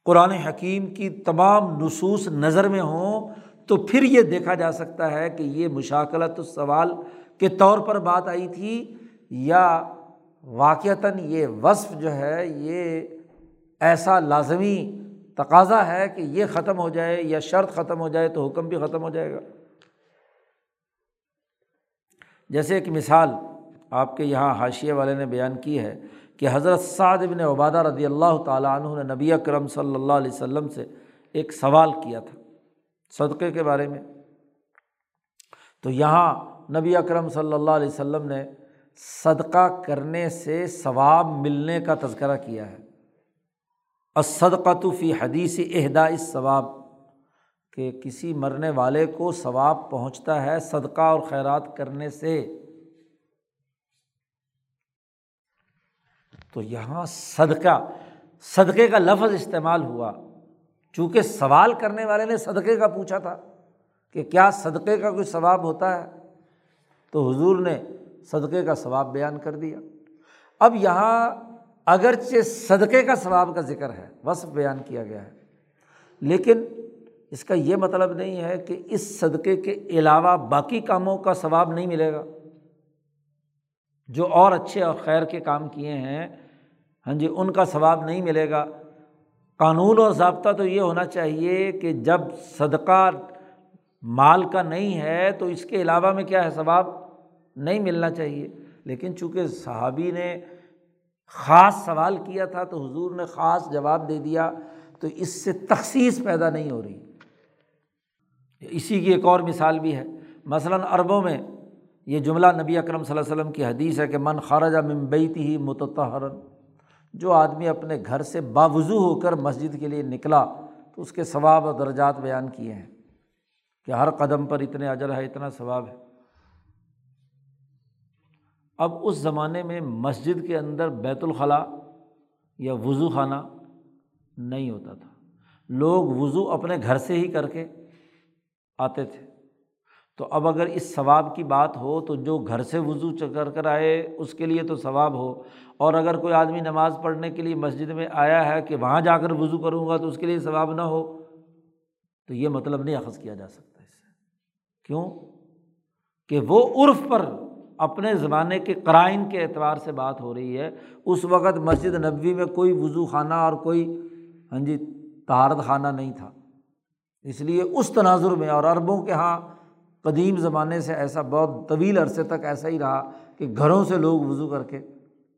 قرآن حکیم کی تمام نصوص نظر میں ہوں تو پھر یہ دیکھا جا سکتا ہے کہ یہ مشاکلت السوال کے طور پر بات آئی تھی یا واقعتاً یہ وصف جو ہے یہ ایسا لازمی تقاضا ہے کہ یہ ختم ہو جائے یا شرط ختم ہو جائے تو حکم بھی ختم ہو جائے گا۔ جیسے ایک مثال آپ کے یہاں حاشیے والے نے بیان کی ہے کہ حضرت سعد بن عبادہ رضی اللہ تعالیٰ عنہ نے نبی اکرم صلی اللہ علیہ وسلم سے ایک سوال کیا تھا۔ صدقے کے بارے میں۔ تو یہاں نبی اکرم صلی اللہ علیہ وسلم نے صدقہ کرنے سے ثواب ملنے کا تذکرہ کیا ہے۔ صدقۃ فی حدیث عہدا اس ثواب کہ کسی مرنے والے کو ثواب پہنچتا ہے صدقہ اور خیرات کرنے سے۔ تو یہاں صدقہ، صدقے کا لفظ استعمال ہوا۔ چونکہ سوال کرنے والے نے صدقے کا پوچھا تھا کہ کیا صدقے کا کوئی ثواب ہوتا ہے؟ تو حضور نے صدقے کا ثواب بیان کر دیا۔ اب یہاں اگرچہ صدقے کا ثواب کا ذکر ہے، وصف بیان کیا گیا ہے، لیکن اس کا یہ مطلب نہیں ہے کہ اس صدقے کے علاوہ باقی کاموں کا ثواب نہیں ملے گا۔ جو اور اچھے اور خیر کے کام کیے ہیں ہاں جی ان کا ثواب نہیں ملے گا۔ قانون اور ضابطہ تو یہ ہونا چاہیے کہ جب صدقہ مال کا نہیں ہے تو اس کے علاوہ میں کیا ہے؟ ثواب نہیں ملنا چاہیے۔ لیکن چونکہ صحابی نے خاص سوال کیا تھا تو حضور نے خاص جواب دے دیا تو اس سے تخصیص پیدا نہیں ہو رہی۔ اسی کی ایک اور مثال بھی ہے۔ مثلاً عربوں میں یہ جملہ نبی اکرم صلی اللہ علیہ وسلم کی حدیث ہے کہ من خارجہ ممبئی ہی متحرن جو آدمی اپنے گھر سے باوضو ہو کر مسجد کے لیے نکلا تو اس کے ثواب و درجات بیان کیے ہیں کہ ہر قدم پر اتنے اجر ہے، اتنا ثواب ہے۔ اب اس زمانے میں مسجد کے اندر بیت الخلاء یا وضو خانہ نہیں ہوتا تھا۔ لوگ وضو اپنے گھر سے ہی کر کے آتے تھے۔ تو اب اگر اس ثواب کی بات ہو تو جو گھر سے وضو کر کر آئے، اس کے لیے تو ثواب ہو۔ اور اگر کوئی آدمی نماز پڑھنے کے لیے مسجد میں آیا ہے کہ وہاں جا کر وضو کروں گا تو اس کے لیے ثواب نہ ہو، تو یہ مطلب نہیں اخذ کیا جا سکتا اس سے۔ کیوں؟ کہ وہ عرف پر اپنے زمانے کے قرائن کے اعتبار سے بات ہو رہی ہے۔ اس وقت مسجد نبوی میں کوئی وضو خانہ اور کوئی ہاں جی تہارت خانہ نہیں تھا۔ اس لیے اس تناظر میں اور عربوں کے یہاں قدیم زمانے سے ایسا بہت طویل عرصے تک ایسا ہی رہا کہ گھروں سے لوگ وضو کر کے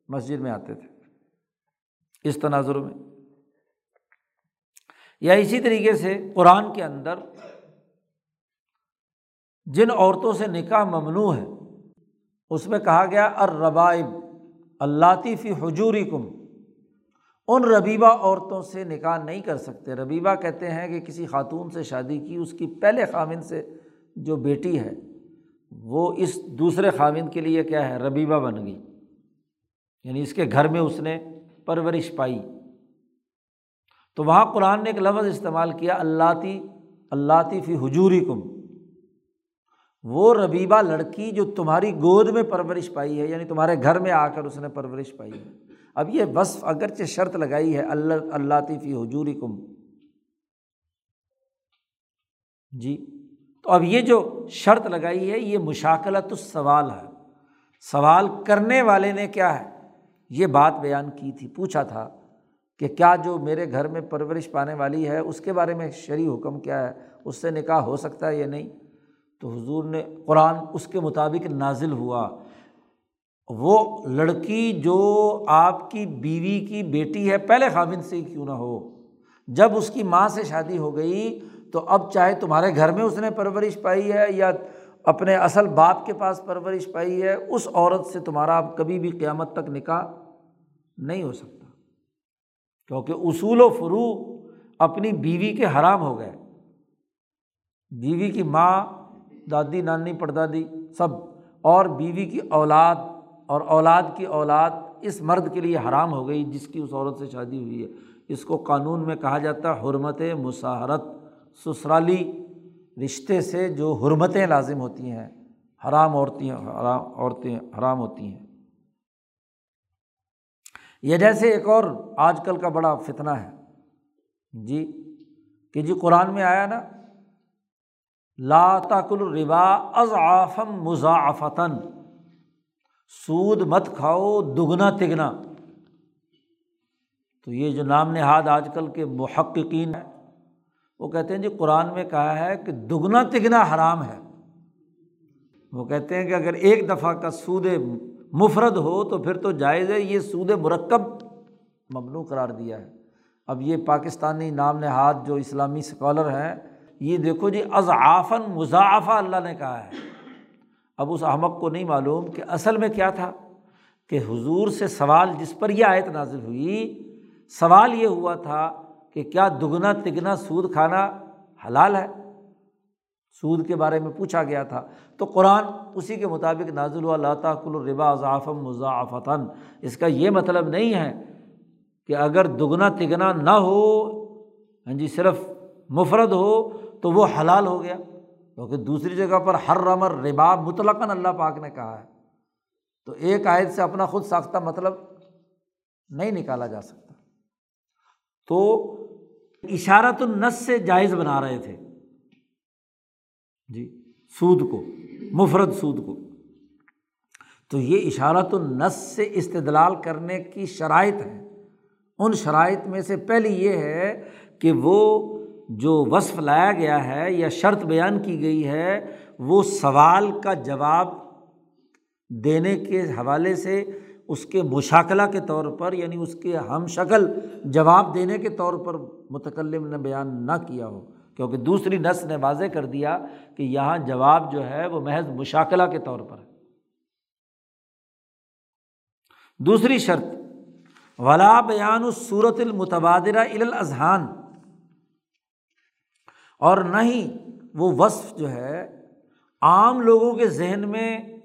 مسجد میں آتے تھے۔ اس تناظر میں۔ یا اسی طریقے سے قرآن کے اندر جن عورتوں سے نکاح ممنوع ہے، اس میں کہا گیا اربائب اللہ فی حجوری کم ان ربیبہ عورتوں سے نکاح نہیں کر سکتے۔ ربیبہ کہتے ہیں کہ کسی خاتون سے شادی کی، اس کی پہلے خامن سے جو بیٹی ہے، وہ اس دوسرے خامن کے لیے کیا ہے، ربیبہ بن گئی۔ یعنی اس کے گھر میں اس نے پرورش پائی۔ تو وہاں قرآن نے ایک لفظ استعمال کیا اللہ تی اللہ فی حجوری کم وہ ربیبہ لڑکی جو تمہاری گود میں پرورش پائی ہے یعنی تمہارے گھر میں آ کر اس نے پرورش پائی ہے۔ اب یہ وصف اگرچہ شرط لگائی ہے اللہ اللہ فی حجوری کم جی۔ تو اب یہ جو شرط لگائی ہے، یہ مشاکلت السوال ہے۔ سوال کرنے والے نے کیا ہے؟ یہ بات بیان کی تھی، پوچھا تھا کہ کیا جو میرے گھر میں پرورش پانے والی ہے، اس کے بارے میں شرعی حکم کیا ہے؟ اس سے نکاح ہو سکتا ہے یا نہیں؟ تو حضور نے قرآن اس کے مطابق نازل ہوا۔ وہ لڑکی جو آپ کی بیوی کی بیٹی ہے، پہلے خامن سے ہی کیوں نہ ہو؟ جب اس کی ماں سے شادی ہو گئی تو اب چاہے تمہارے گھر میں اس نے پرورش پائی ہے یا اپنے اصل باپ کے پاس پرورش پائی ہے، اس عورت سے تمہارا اب کبھی بھی قیامت تک نکاح نہیں ہو سکتا۔ کیونکہ اصول و فرو اپنی بیوی کے حرام ہو گئے۔ بیوی کی ماں، دادی، نانی پڑدادی سب، اور بیوی کی اولاد اور اولاد کی اولاد اس مرد کے لیے حرام ہو گئی جس کی اس عورت سے شادی ہوئی ہے۔ اس کو قانون میں کہا جاتا ہے حرمت مساحرت سسرالی رشتے سے جو حرمتیں لازم ہوتی ہیں، حرام عورتیں حرام عورتیں، حرام ہوتی ہیں۔ یہ جیسے ایک اور آج کل کا بڑا فتنہ ہے۔ جی کہ جی قرآن میں آیا نا، لا تاکل ربا از آفم مضافتاً سود مت کھاؤ، دگنا تگنا۔ تو یہ جو نام نہاد آج کل کے محققین ہیں وہ کہتے ہیں جی قرآن میں کہا ہے کہ دگنا تگنا حرام ہے۔ وہ کہتے ہیں کہ اگر ایک دفعہ کا سود مفرد ہو تو پھر تو جائز ہے، یہ سود مرکب ممنوع قرار دیا ہے۔ اب یہ پاکستانی نام نہاد جو اسلامی اسکالر ہیں، یہ دیکھو جی اضعافاً مضاعفہ اللہ نے کہا ہے۔ اب اس احمد کو نہیں معلوم کہ اصل میں کیا تھا کہ حضور سے سوال جس پر یہ آیت نازل ہوئی، سوال یہ ہوا تھا کہ کیا دگنا تگنا سود کھانا حلال ہے؟ سود کے بارے میں پوچھا گیا تھا۔ تو قرآن اسی کے مطابق نازل ہوا اللہ کل الربا ضعفم مضافتاً اس کا یہ مطلب نہیں ہے کہ اگر دگنا تگنا نہ ہو ہاں جی صرف مفرد ہو، تو وہ حلال ہو گیا۔ کیونکہ دوسری جگہ پر ہر رمر ربا مطلقاً اللہ پاک نے کہا ہے۔ تو ایک عائد سے اپنا خود ساختہ مطلب نہیں نکالا جا سکتا۔ تو اشارت النس سے جائز بنا رہے تھے۔ جی سود کو، مفرد سود کو۔ تو یہ اشارت النس سے استدلال کرنے کی شرائط ہے ان شرائط میں سے پہلی یہ ہے کہ وہ جو وصف لایا گیا ہے یا شرط بیان کی گئی ہے، وہ سوال کا جواب دینے کے حوالے سے اس کے مشاکلہ کے طور پر یعنی اس کے ہم شکل جواب دینے کے طور پر متکلم نے بیان نہ کیا ہو۔ کیونکہ دوسری نس نے واضح کر دیا کہ یہاں جواب جو ہے وہ محض مشاکلہ کے طور پر ہے۔ دوسری شرط، ولا بیان الصورت المتبادرہ الاذہان۔ اور نہ ہی وہ وصف جو ہے عام لوگوں کے ذہن میں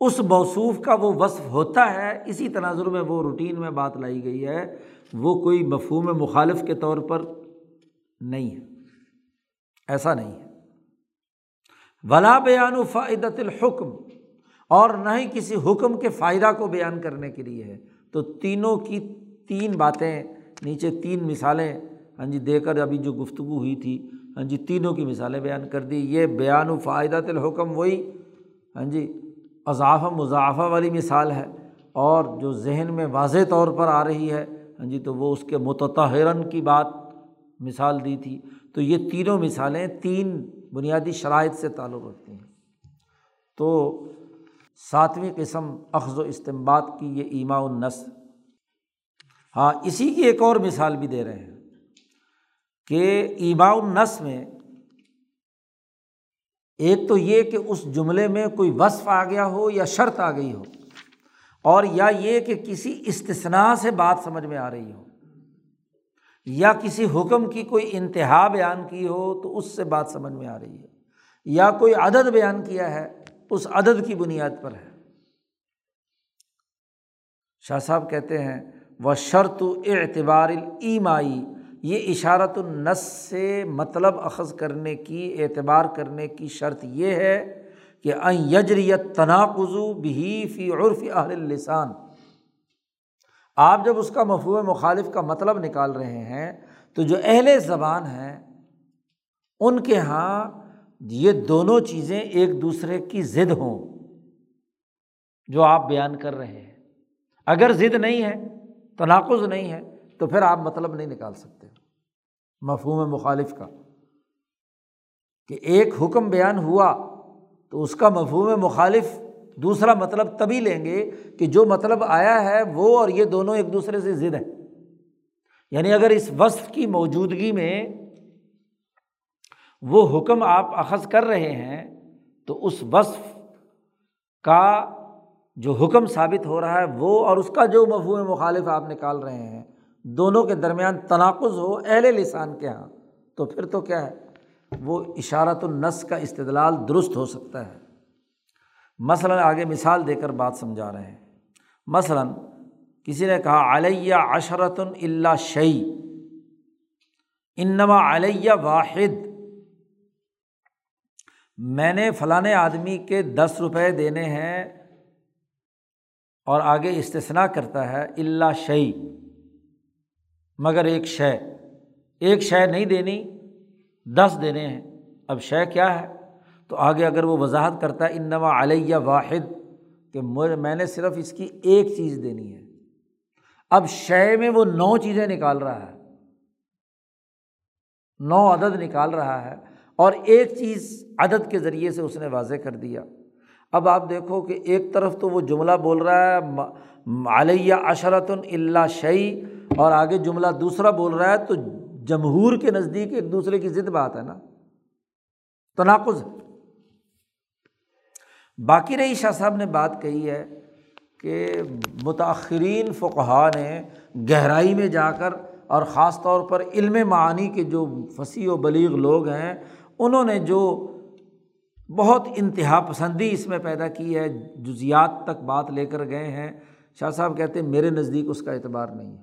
اس موصوف کا وہ وصف ہوتا ہے، اسی تناظر میں وہ روٹین میں بات لائی گئی ہے۔ وہ کوئی مفہوم مخالف کے طور پر نہیں ہے۔ ایسا نہیں ہے۔ ولا بیان و فائدت الحکم اور نہ ہی کسی حکم کے فائدہ کو بیان کرنے کے لیے ہے۔ تو تینوں کی تین باتیں، نیچے تین مثالیں۔ ہاں جی دے کر ابھی جو گفتگو ہوئی تھی ہاں جی تینوں کی مثالیں بیان کر دی۔ یہ بیان و فائدہ الحکم وہی ہاں جی اضافہ مضافہ والی مثال ہے اور جو ذہن میں واضح طور پر آ رہی ہے ہاں جی تو وہ اس کے متحرن کی بات مثال دی تھی۔ تو یہ تینوں مثالیں تین بنیادی شرائط سے تعلق رکھتی ہیں۔ تو ساتویں قسم اخذ و استمباد کی یہ ایما النس ہاں اسی کی ایک اور مثال بھی دے رہے ہیں کہ ایما النس میں ایک تو یہ کہ اس جملے میں کوئی وصف آ گیا ہو یا شرط آ گئی ہو، اور یا یہ کہ کسی استثناء سے بات سمجھ میں آ رہی ہو، یا کسی حکم کی کوئی انتہا بیان کی ہو تو اس سے بات سمجھ میں آ رہی ہے، یا کوئی عدد بیان کیا ہے اس عدد کی بنیاد پر ہے۔ شاہ صاحب کہتے ہیں وہ شرط اعتبار ایمائی یہ اشارت النس سے مطلب اخذ کرنے کی، اعتبار کرنے کی شرط یہ ہے کہ یجریت تناقضو بھی فی عرف اہل السان آپ جب اس کا مفہوم مخالف کا مطلب نکال رہے ہیں تو جو اہل زبان ہیں، ان کے یہاں یہ دونوں چیزیں ایک دوسرے کی ضد ہوں، جو آپ بیان کر رہے ہیں۔ اگر ضد نہیں ہے، تناقض نہیں ہے تو پھر آپ مطلب نہیں نکال سکتے مفہوم مخالف کا کہ ایک حکم بیان ہوا تو اس کا مفہوم مخالف دوسرا مطلب تبھی لیں گے کہ جو مطلب آیا ہے وہ اور یہ دونوں ایک دوسرے سے ضد ہے یعنی اگر اس وصف کی موجودگی میں وہ حکم آپ اخذ کر رہے ہیں تو اس وصف کا جو حکم ثابت ہو رہا ہے وہ اور اس کا جو مفہوم مخالف آپ نکال رہے ہیں دونوں کے درمیان تناقض ہو، اہل لسان کے یہاں تو پھر تو کیا ہے؟ وہ اشارت النس کا استدلال درست ہو سکتا ہے۔ مثلاً آگے مثال دے کر بات سمجھا رہے ہیں۔ مثلاً کسی نے کہا، علیہ عشرت اللہ شعی انما علیہ واحد۔ میں نے فلاں آدمی کے دس روپے دینے ہیں اور آگے استثنا کرتا ہے اللہ شعی مگر ایک شے ایک شے نہیں دینی، دس دینے ہیں۔ اب شے کیا ہے؟ تو آگے اگر وہ وضاحت کرتا ہے، انما علیہ واحد، کہ میں نے صرف اس کی ایک چیز دینی ہے۔ اب شے میں وہ نو چیزیں نکال رہا ہے۔ نو عدد نکال رہا ہے اور ایک چیز عدد کے ذریعے سے اس نے واضح کر دیا۔ اب آپ دیکھو کہ ایک طرف تو وہ جملہ بول رہا ہے علیہ اشرت اللہ شعی اور آگے جملہ دوسرا بول رہا ہے تو جمہور کے نزدیک ایک دوسرے کی ضد بات ہے نا۔ تناقض۔ باقی رہی شاہ صاحب نے بات کہی ہے کہ متاثرین فقہ نے گہرائی میں جا کر اور خاص طور پر علم معانی کے جو فصیح و بلیغ لوگ ہیں، انہوں نے جو بہت انتہا پسندی اس میں پیدا کی ہے، جزیات تک بات لے کر گئے ہیں۔ شاہ صاحب کہتے ہیں، میرے نزدیک اس کا اعتبار نہیں ہے۔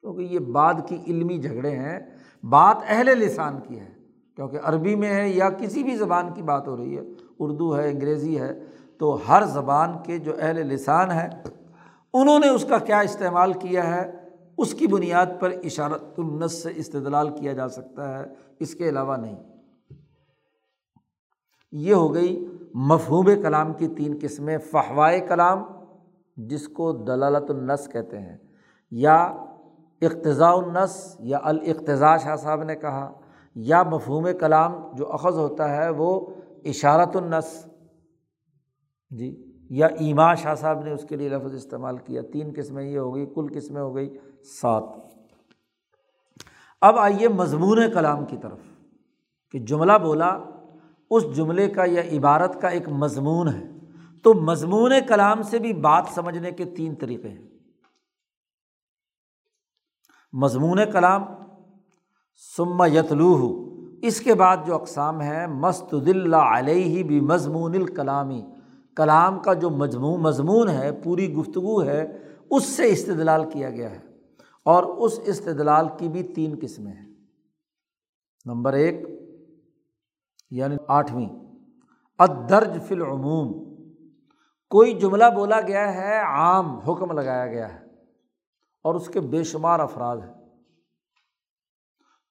کیونکہ یہ بعد کی علمی جھگڑے ہیں، بات اہل لسان کی ہے۔ کیونکہ عربی میں ہے یا کسی بھی زبان کی بات ہو رہی ہے، اردو ہے، انگریزی ہے، تو ہر زبان کے جو اہل لسان ہے انہوں نے اس کا کیا استعمال کیا ہے؟ اس کی بنیاد پر اشارت النس سے استدلال کیا جا سکتا ہے۔ اس کے علاوہ نہیں۔ یہ ہو گئی مفہوم کلام کی تین قسمیں فہوائے کلام، جس کو دلالت النس کہتے ہیں، یا اقتضاء النس، یا الاقتضاء شاہ صاحب نے کہا، یا مفہوم کلام جو اخذ ہوتا ہے وہ اشارت النس۔ جی یا ایما شاہ صاحب نے اس کے لیے لفظ استعمال کیا۔ تین قسمیں یہ ہو گئی، کل قسمیں ہو گئی، سات۔ اب آئیے مضمون کلام کی طرف، کہ جملہ بولا اس جملے کا یا عبارت کا ایک مضمون ہے۔ تو مضمون کلام سے بھی بات سمجھنے کے تین طریقے ہیں۔ مضمون کلام سما یتلو اس کے بعد جو اقسام ہے مست اللہ علیہ بھی مضمون الکلامی کلام کا جو مجموع مضمون ہے، پوری گفتگو ہے، اس سے استدلال کیا گیا ہے۔ اور اس استدلال کی بھی تین قسمیں ہیں۔ نمبر ایک یعنی آٹھویں۔ ادرج فی العموم، کوئی جملہ بولا گیا ہے، عام حکم لگایا گیا ہے اور اس کے بے شمار افراد ہیں۔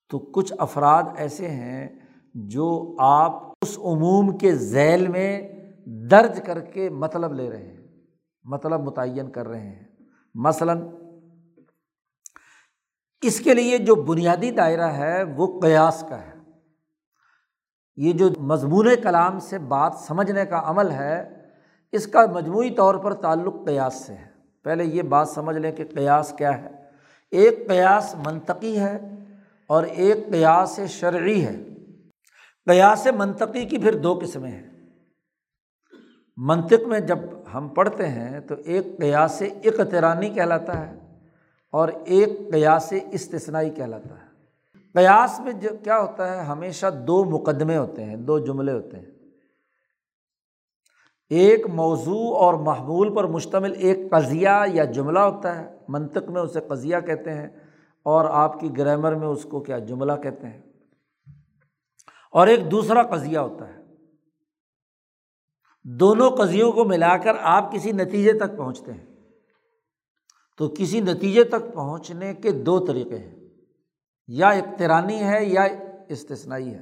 تو کچھ افراد ایسے ہیں جو آپ اس عموم کے ذیل میں درج کر کے مطلب لے رہے ہیں مطلب متعین کر رہے ہیں۔ مثلاً، اس کے لیے جو بنیادی دائرہ ہے وہ قیاس کا ہے۔ یہ جو مضمون کلام سے بات سمجھنے کا عمل ہے، اس کا مجموعی طور پر تعلق قیاس سے ہے۔ پہلے یہ بات سمجھ لیں کہ قیاس کیا ہے۔ ایک قیاس منطقی ہے اور ایک قیاس شرعی ہے۔ قیاس منطقی کی پھر دو قسمیں ہیں۔ منطق میں جب ہم پڑھتے ہیں تو ایک قیاس اقترانی کہلاتا ہے اور ایک قیاس استثنائی کہلاتا ہے۔ قیاس میں جو کیا ہوتا ہے، ہمیشہ دو مقدمے ہوتے ہیں، دو جملے ہوتے ہیں۔ ایک موضوع اور محمول پر مشتمل ایک قضیہ یا جملہ ہوتا ہے، منطق میں اسے قضیہ کہتے ہیں اور آپ کی گرامر میں اس کو کیا جملہ کہتے ہیں۔ اور ایک دوسرا قضیہ ہوتا ہے۔ دونوں قضیوں کو ملا کر آپ کسی نتیجے تک پہنچتے ہیں۔ تو کسی نتیجے تک پہنچنے کے دو طریقے ہیں۔ یا اقترانی ہے یا استثنائی ہے۔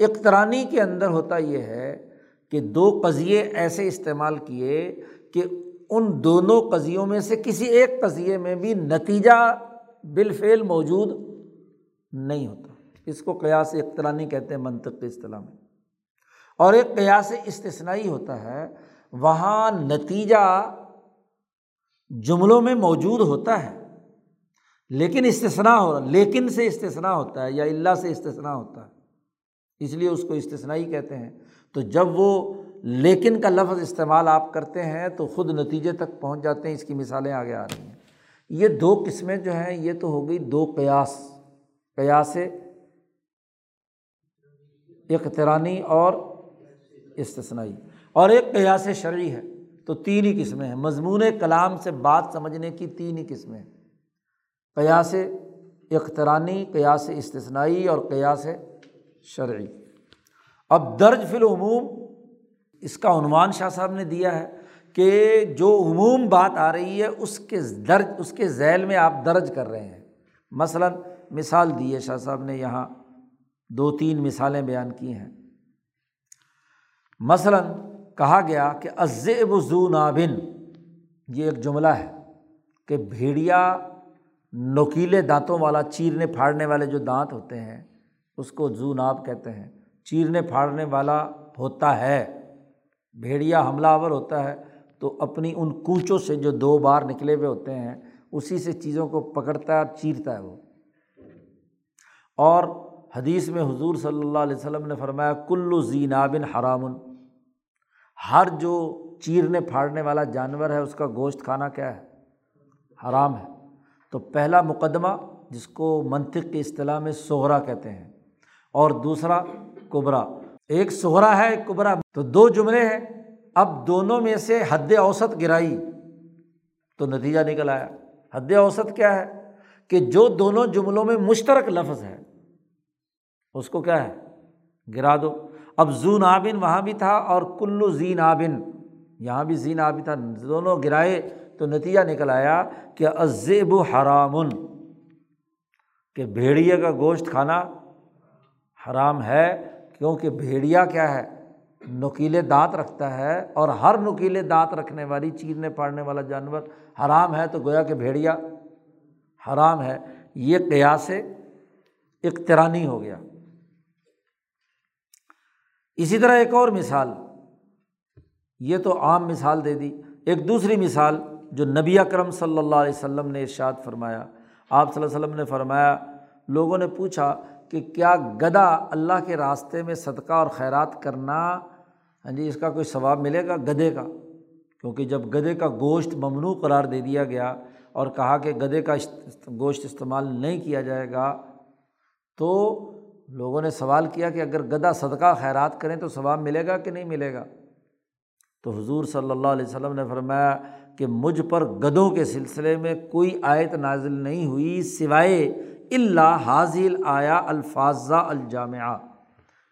اقترانی کے اندر ہوتا یہ ہے کہ دو قضیے ایسے استعمال کیے کہ ان دونوں قضیوں میں سے کسی ایک قضیے میں بھی نتیجہ بالفعل موجود نہیں ہوتا۔ اس کو قیاس اقترانی کہتے ہیں منطق اصطلاح میں۔ اور ایک قیاس استثنائی ہوتا ہے، وہاں نتیجہ جملوں میں موجود ہوتا ہے۔ لیکن استثنا ہو رہا لیکن سے استثنا ہوتا ہے یا اللہ سے استثنا ہوتا ہے۔ اس لیے اس کو استثنا ہی کہتے ہیں۔ تو جب وہ لیکن کا لفظ استعمال آپ کرتے ہیں تو خود نتیجے تک پہنچ جاتے ہیں۔ اس کی مثالیں آگے آ رہی ہیں۔ یہ دو قسمیں جو ہیں، یہ تو ہو گئی دو قیاس۔ قیاس اقترانی اور استثنائی۔ اور ایک قیاس شرعی ہے۔ تو تین ہی قسمیں ہیں۔ مضمون کلام سے بات سمجھنے کی تین ہی قسمیں ہیں۔ قیاس اخترانی قیاس استثنائی اور قیاس شرعی۔ اب درج فی العموم، اس کا عنوان شاہ صاحب نے دیا ہے کہ جو عموم بات آ رہی ہے، اس کے درج، اس کے ذیل میں آپ درج کر رہے ہیں۔ مثلاً مثال دی ہے شاہ صاحب نے یہاں، دو تین مثالیں بیان کی ہیں۔ مثلاً کہا گیا کہ عزب زو نابن، یہ ایک جملہ ہے کہ بھیڑیا نوکیلے دانتوں والا، چیرنے پھاڑنے والے جو دانت ہوتے ہیں، اس کو زو ناب کہتے ہیں۔ چیرنے پھاڑنے والا ہوتا ہے، بھیڑیا حملہ آور ہوتا ہے، تو اپنی ان کوچوں سے جو دو بار نکلے ہوئے ہوتے ہیں، اسی سے چیزوں کو پکڑتا ہے اور چیرتا ہے وہ۔ اور حدیث میں حضور صلی اللہ علیہ وسلم نے فرمایا، کلو زینابن حرامن۔ ہر جو چیرنے پھاڑنے والا جانور ہے، اس کا گوشت کھانا کیا ہے؟ حرام ہے۔ تو پہلا مقدمہ جس کو منطق کی اصطلاح میں سہرا کہتے ہیں اور دوسرا کبرا۔ ایک سہرا ہے، ایک کبرا۔ تو دو جملے ہیں۔ اب دونوں میں سے حد اوسط گرائی۔ تو نتیجہ نکل آیا۔ حد اوسط کیا ہے؟ کہ جو دونوں جملوں میں مشترک لفظ ہے، اس کو کیا ہے؟ گرا دو۔ اب زو نابن وہاں بھی تھا اور کلو زی نابن یہاں بھی زی نابن تھا۔ دونوں گرائے تو نتیجہ نکل آیا کہ عزیب حرامن، کہ بھیڑیا کا گوشت کھانا حرام ہے، کیونکہ بھیڑیا کیا ہے؟ نکیلے دانت رکھتا ہے اور ہر نکیلے دانت رکھنے والی، چیرنے پاڑنے والا جانور حرام ہے تو گویا کہ بھیڑیا حرام ہے۔ یہ قیاس اقترانی ہو گیا۔ اسی طرح ایک اور مثال، یہ تو عام مثال دے دی۔ ایک دوسری مثال جو نبی اکرم صلی اللہ علیہ وسلم نے ارشاد فرمایا، آپ صلی اللہ علیہ وسلم نے فرمایا، لوگوں نے پوچھا کہ کیا گدا اللہ کے راستے میں صدقہ اور خیرات کرنا ہاں جی اس کا کوئی ثواب ملے گا؟ گدے کا۔ کیونکہ جب گدے کا گوشت ممنوع قرار دے دیا گیا اور کہا کہ گدے کا گوشت استعمال نہیں کیا جائے گا، تو لوگوں نے سوال کیا کہ اگر گدا صدقہ خیرات کریں تو ثواب ملے گا کہ نہیں ملے گا؟ تو حضور صلی اللہ علیہ وسلم نے فرمایا کہ مجھ پر گدوں کے سلسلے میں کوئی آیت نازل نہیں ہوئی سوائے اللہ حاضل آیا الفاظہ الجامعہ۔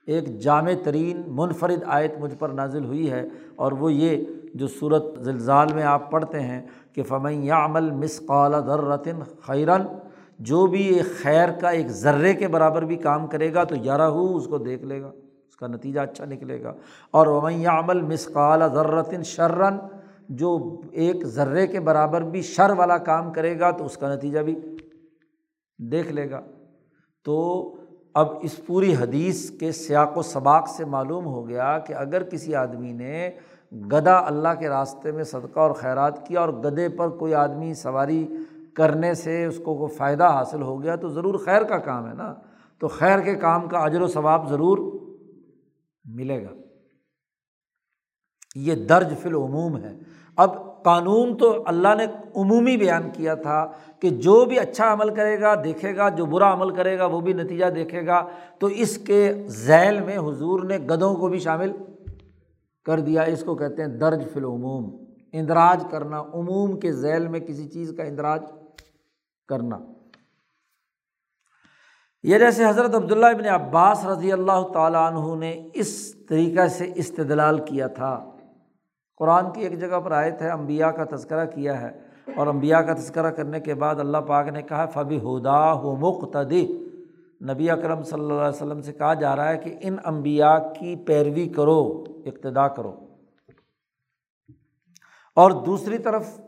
ایک جامع ترین منفرد آیت مجھ پر نازل ہوئی ہے اور وہ یہ جو صورت زلزال میں آپ پڑھتے ہیں کہ فمن عمل مسقال ذرتن خیرن جو بھی ایک خیر کا ایک ذرے کے برابر بھی کام کرے گا تو یارہ ہو، اس کو دیکھ لے گا، اس کا نتیجہ اچھا نکلے گا۔ اور ومن عمل مسقال ذرتن شرن جو ایک ذرے کے برابر بھی شر والا کام کرے گا تو اس کا نتیجہ بھی دیکھ لے گا۔ تو اب اس پوری حدیث کے سیاق و سباق سے معلوم ہو گیا کہ اگر کسی آدمی نے گدا اللہ کے راستے میں صدقہ اور خیرات کیا اور گدے پر کوئی آدمی سواری کرنے سے اس کو کوئی فائدہ حاصل ہو گیا تو ضرور خیر کا کام ہے نا۔ تو خیر کے کام کا اجر و ثواب ضرور ملے گا۔ یہ درج فی العموم ہے۔ اب قانون تو اللہ نے عمومی بیان کیا تھا کہ جو بھی اچھا عمل کرے گا، دیکھے گا، جو برا عمل کرے گا، وہ بھی نتیجہ دیکھے گا۔ تو اس کے ذیل میں حضور نے گدوں کو بھی شامل کر دیا۔ اس کو کہتے ہیں درج فی العموم۔ اندراج کرنا، عموم کے ذیل میں کسی چیز کا اندراج کرنا۔ یہ جیسے حضرت عبداللہ ابن عباس رضی اللہ تعالیٰ عنہ نے اس طریقہ سے استدلال کیا تھا۔ قرآن کی ایک جگہ پر آئے تھے امبیا کا تذکرہ کیا ہے۔ اور امبیا کا تذکرہ کرنے کے بعد اللہ پاک نے کہا فبی ہدا ہو مقتدی۔ نبی اکرم صلی اللہ علیہ وسلم سے کہا جا رہا ہے کہ ان امبیا کی پیروی کرو، اقتدا کرو۔ اور دوسری طرف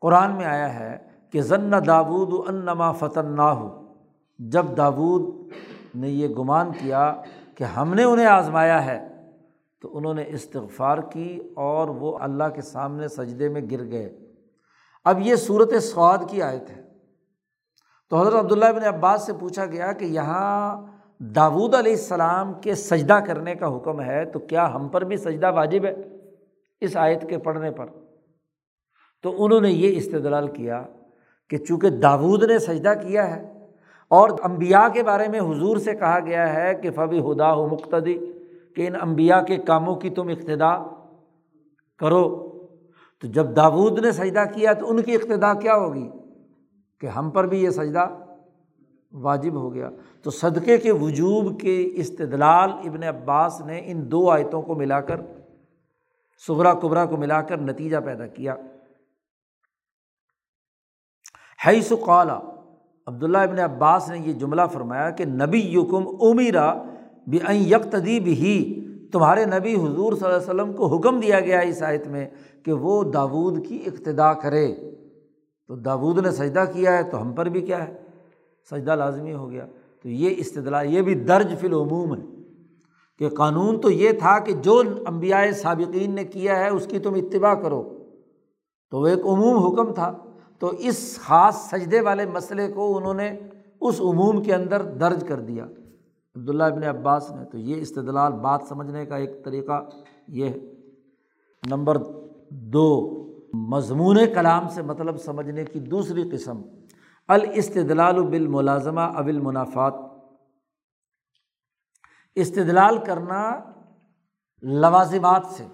قرآن میں آیا ہے کہ ضن داود انما فتح نہ ہو جب داود نے یہ گمان کیا کہ ہم نے انہیں آزمایا ہے تو انہوں نے استغفار کی اور وہ اللہ کے سامنے سجدے میں گر گئے۔ اب یہ صورت سواد کی آیت ہے۔ تو حضرت عبداللہ بن عباس سے پوچھا گیا کہ یہاں داود علیہ السلام کے سجدہ کرنے کا حکم ہے تو کیا ہم پر بھی سجدہ واجب ہے اس آیت کے پڑھنے پر؟ تو انہوں نے یہ استدلال کیا کہ چونکہ داود نے سجدہ کیا ہے اور امبیا کے بارے میں حضور سے کہا گیا ہے کہ فبی ہدا ہو مقتدی کہ ان امبیا کے کاموں کی تم اقتدا کرو۔ تو جب داود نے سجدہ کیا تو ان کی اقتدا کیا ہوگی؟ کہ ہم پر بھی یہ سجدہ واجب ہو گیا۔ تو صدقے کے وجوب کے استدلال ابن عباس نے ان دو آیتوں کو ملا کر سغرا کبرا کو ملا کر نتیجہ پیدا کیا۔ حیث قالا عبداللہ ابن عباس نے یہ جملہ فرمایا کہ نبی یکم امیرا بھی یکتدی بھی تمہارے نبی حضور صلی اللہ علیہ وسلم کو حکم دیا گیا اس آیت میں کہ وہ داود کی اقتدا کرے۔ تو داود نے سجدہ کیا ہے تو ہم پر بھی کیا ہے؟ سجدہ لازمی ہو گیا۔ تو یہ استدلا یہ بھی درج فی العموم ہے کہ قانون تو یہ تھا کہ جو امبیا سابقین نے کیا ہے اس کی تم اتباع کرو۔ تو وہ ایک عموم حکم تھا۔ تو اس خاص سجدے والے مسئلے کو انہوں نے اس عموم کے اندر درج کر دیا۔ عبداللہ ابن عباس نے، تو یہ استدلال بات سمجھنے کا ایک طریقہ یہ ہے۔ نمبر دو، مضمون کلام سے مطلب سمجھنے کی دوسری قسم، الاستدلال بالملازمہ اب المنافات۔ استدلال کرنا لوازمات سے،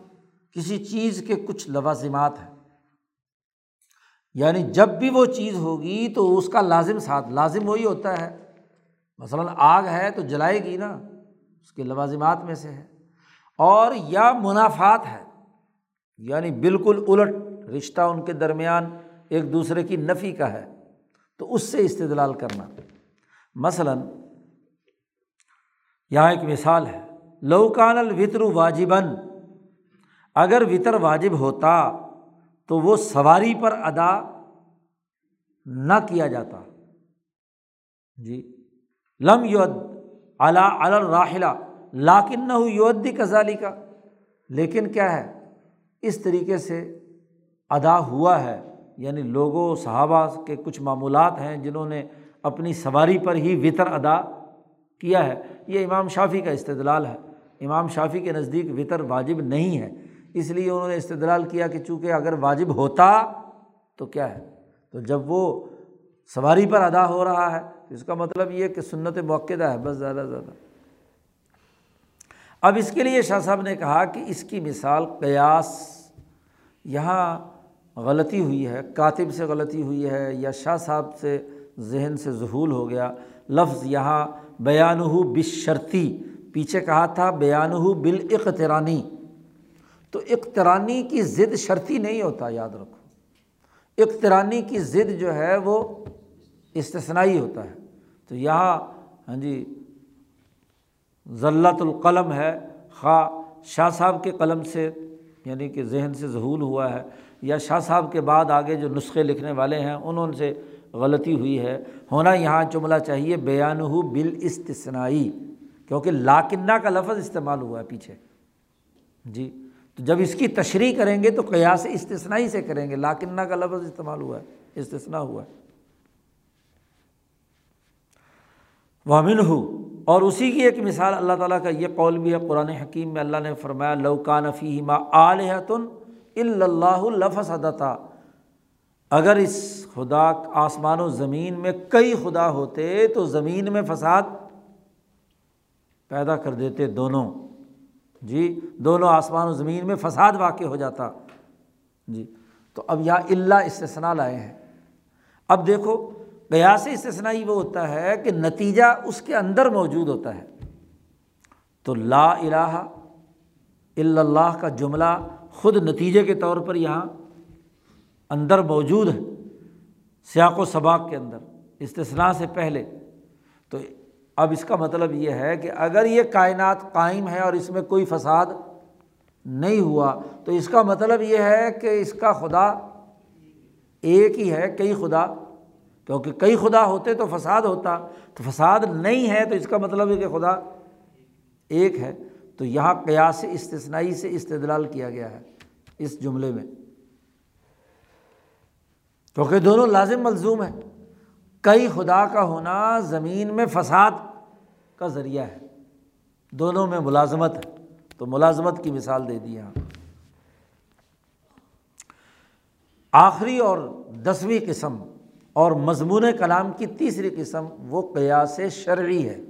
کسی چیز کے کچھ لوازمات ہیں۔ یعنی جب بھی وہ چیز ہوگی تو اس کا لازم ساتھ، لازم وہی ہوتا ہے مثلاً آگ ہے تو جلائے گی نا، اس کے لوازمات میں سے ہے۔ اور یا منافعات ہے یعنی بالکل الٹ رشتہ ان کے درمیان ایک دوسرے کی نفی کا ہے، تو اس سے استدلال کرنا۔ مثلاً یہاں ایک مثال ہے لوکان الوطر واجباً، اگر وطر واجب ہوتا تو وہ سواری پر ادا نہ کیا جاتا۔ جی۔ لم یود اعلیٰ الراحلہ لاکن نہ ہو یودی کزالی کا لیکن کیا ہے؟ اس طریقے سے ادا ہوا ہے یعنی لوگوں، صحابہ کے کچھ معمولات ہیں جنہوں نے اپنی سواری پر ہی وطر ادا کیا ہے۔ یہ امام شافی کا استدلال ہے۔ امام شافی کے نزدیک وطر واجب نہیں ہے۔ اس لیے انہوں نے استدلال کیا کہ چونکہ اگر واجب ہوتا تو کیا ہے؟ تو جب وہ سواری پر ادا ہو رہا ہے، اس کا مطلب یہ کہ سنت موقع ہے، بس زیادہ زیادہ۔ اب اس کے لیے شاہ صاحب نے کہا کہ اس کی مثال قیاس یہاں غلطی ہوئی ہے، کاتب سے غلطی ہوئی ہے یا شاہ صاحب سے ذہن سے ظہول ہو گیا۔ لفظ یہاں بیان ہو بشرتی پیچھے کہا تھا بیان ہو بالاقترانی۔ تو اقترانی کی ضد شرطی نہیں ہوتا، یاد رکھو۔ اقترانی کی ضد جو ہے وہ استثنائی ہوتا ہے۔ تو یہاں ہاں جی ذلت القلم ہے۔ خواہ شاہ صاحب کے قلم سے یعنی کہ ذہن سے ظہول ہوا ہے، یا شاہ صاحب کے بعد آگے جو نسخے لکھنے والے ہیں، انہوں سے غلطی ہوئی ہے۔ ہونا یہاں جملہ چاہیے بیان ہو بال استثنائی کیونکہ لاکنہ کا لفظ استعمال ہوا ہے پیچھے۔ جی تو جب اس کی تشریح کریں گے تو قیاس استثنائی سے کریں گے، لاکنہ کا لفظ استعمال ہوا ہے استثنا ہوا ہے۔ وامن ہو اور اسی کی ایک مثال اللہ تعالیٰ کا یہ قول بھی ہے، قرآن حکیم میں اللہ نے فرمایا لوکان فی ما علیہتن اللہ الفظ اگر اس خدا آسمان و زمین میں کئی خدا ہوتے، تو زمین میں فساد پیدا کر دیتے دونوں۔ جی دونوں آسمان و زمین میں فساد واقع ہو جاتا۔ جی تو اب یہاں اللہ استثنا لائے ہیں۔ اب دیکھو قیاس استثنائی وہ ہوتا ہے کہ نتیجہ اس کے اندر موجود ہوتا ہے۔ تو لا الہ الا اللہ کا جملہ خود نتیجے کے طور پر یہاں اندر موجود ہے، سیاق و سباق کے اندر استثنا سے پہلے۔ تو اب اس کا مطلب یہ ہے کہ اگر یہ کائنات قائم ہے اور اس میں کوئی فساد نہیں ہوا، تو اس کا مطلب یہ ہے کہ اس کا خدا ایک ہی ہے، کئی خدا کیونکہ کئی خدا ہوتے تو فساد ہوتا، تو فساد نہیں ہے تو اس کا مطلب ہے کہ خدا ایک ہے۔ تو یہاں قیاس استثنائی سے استدلال کیا گیا ہے اس جملے میں۔ کیونکہ دونوں لازم ملزوم ہیں۔ کئی خدا کا ہونا زمین میں فساد کا ذریعہ ہے۔ دونوں میں ملازمت ہے۔ تو ملازمت کی مثال دے دی یہاں۔ آخری اور دسویں قسم اور مضمون کلام کی تیسری قسم وہ قیاس شرعی ہے۔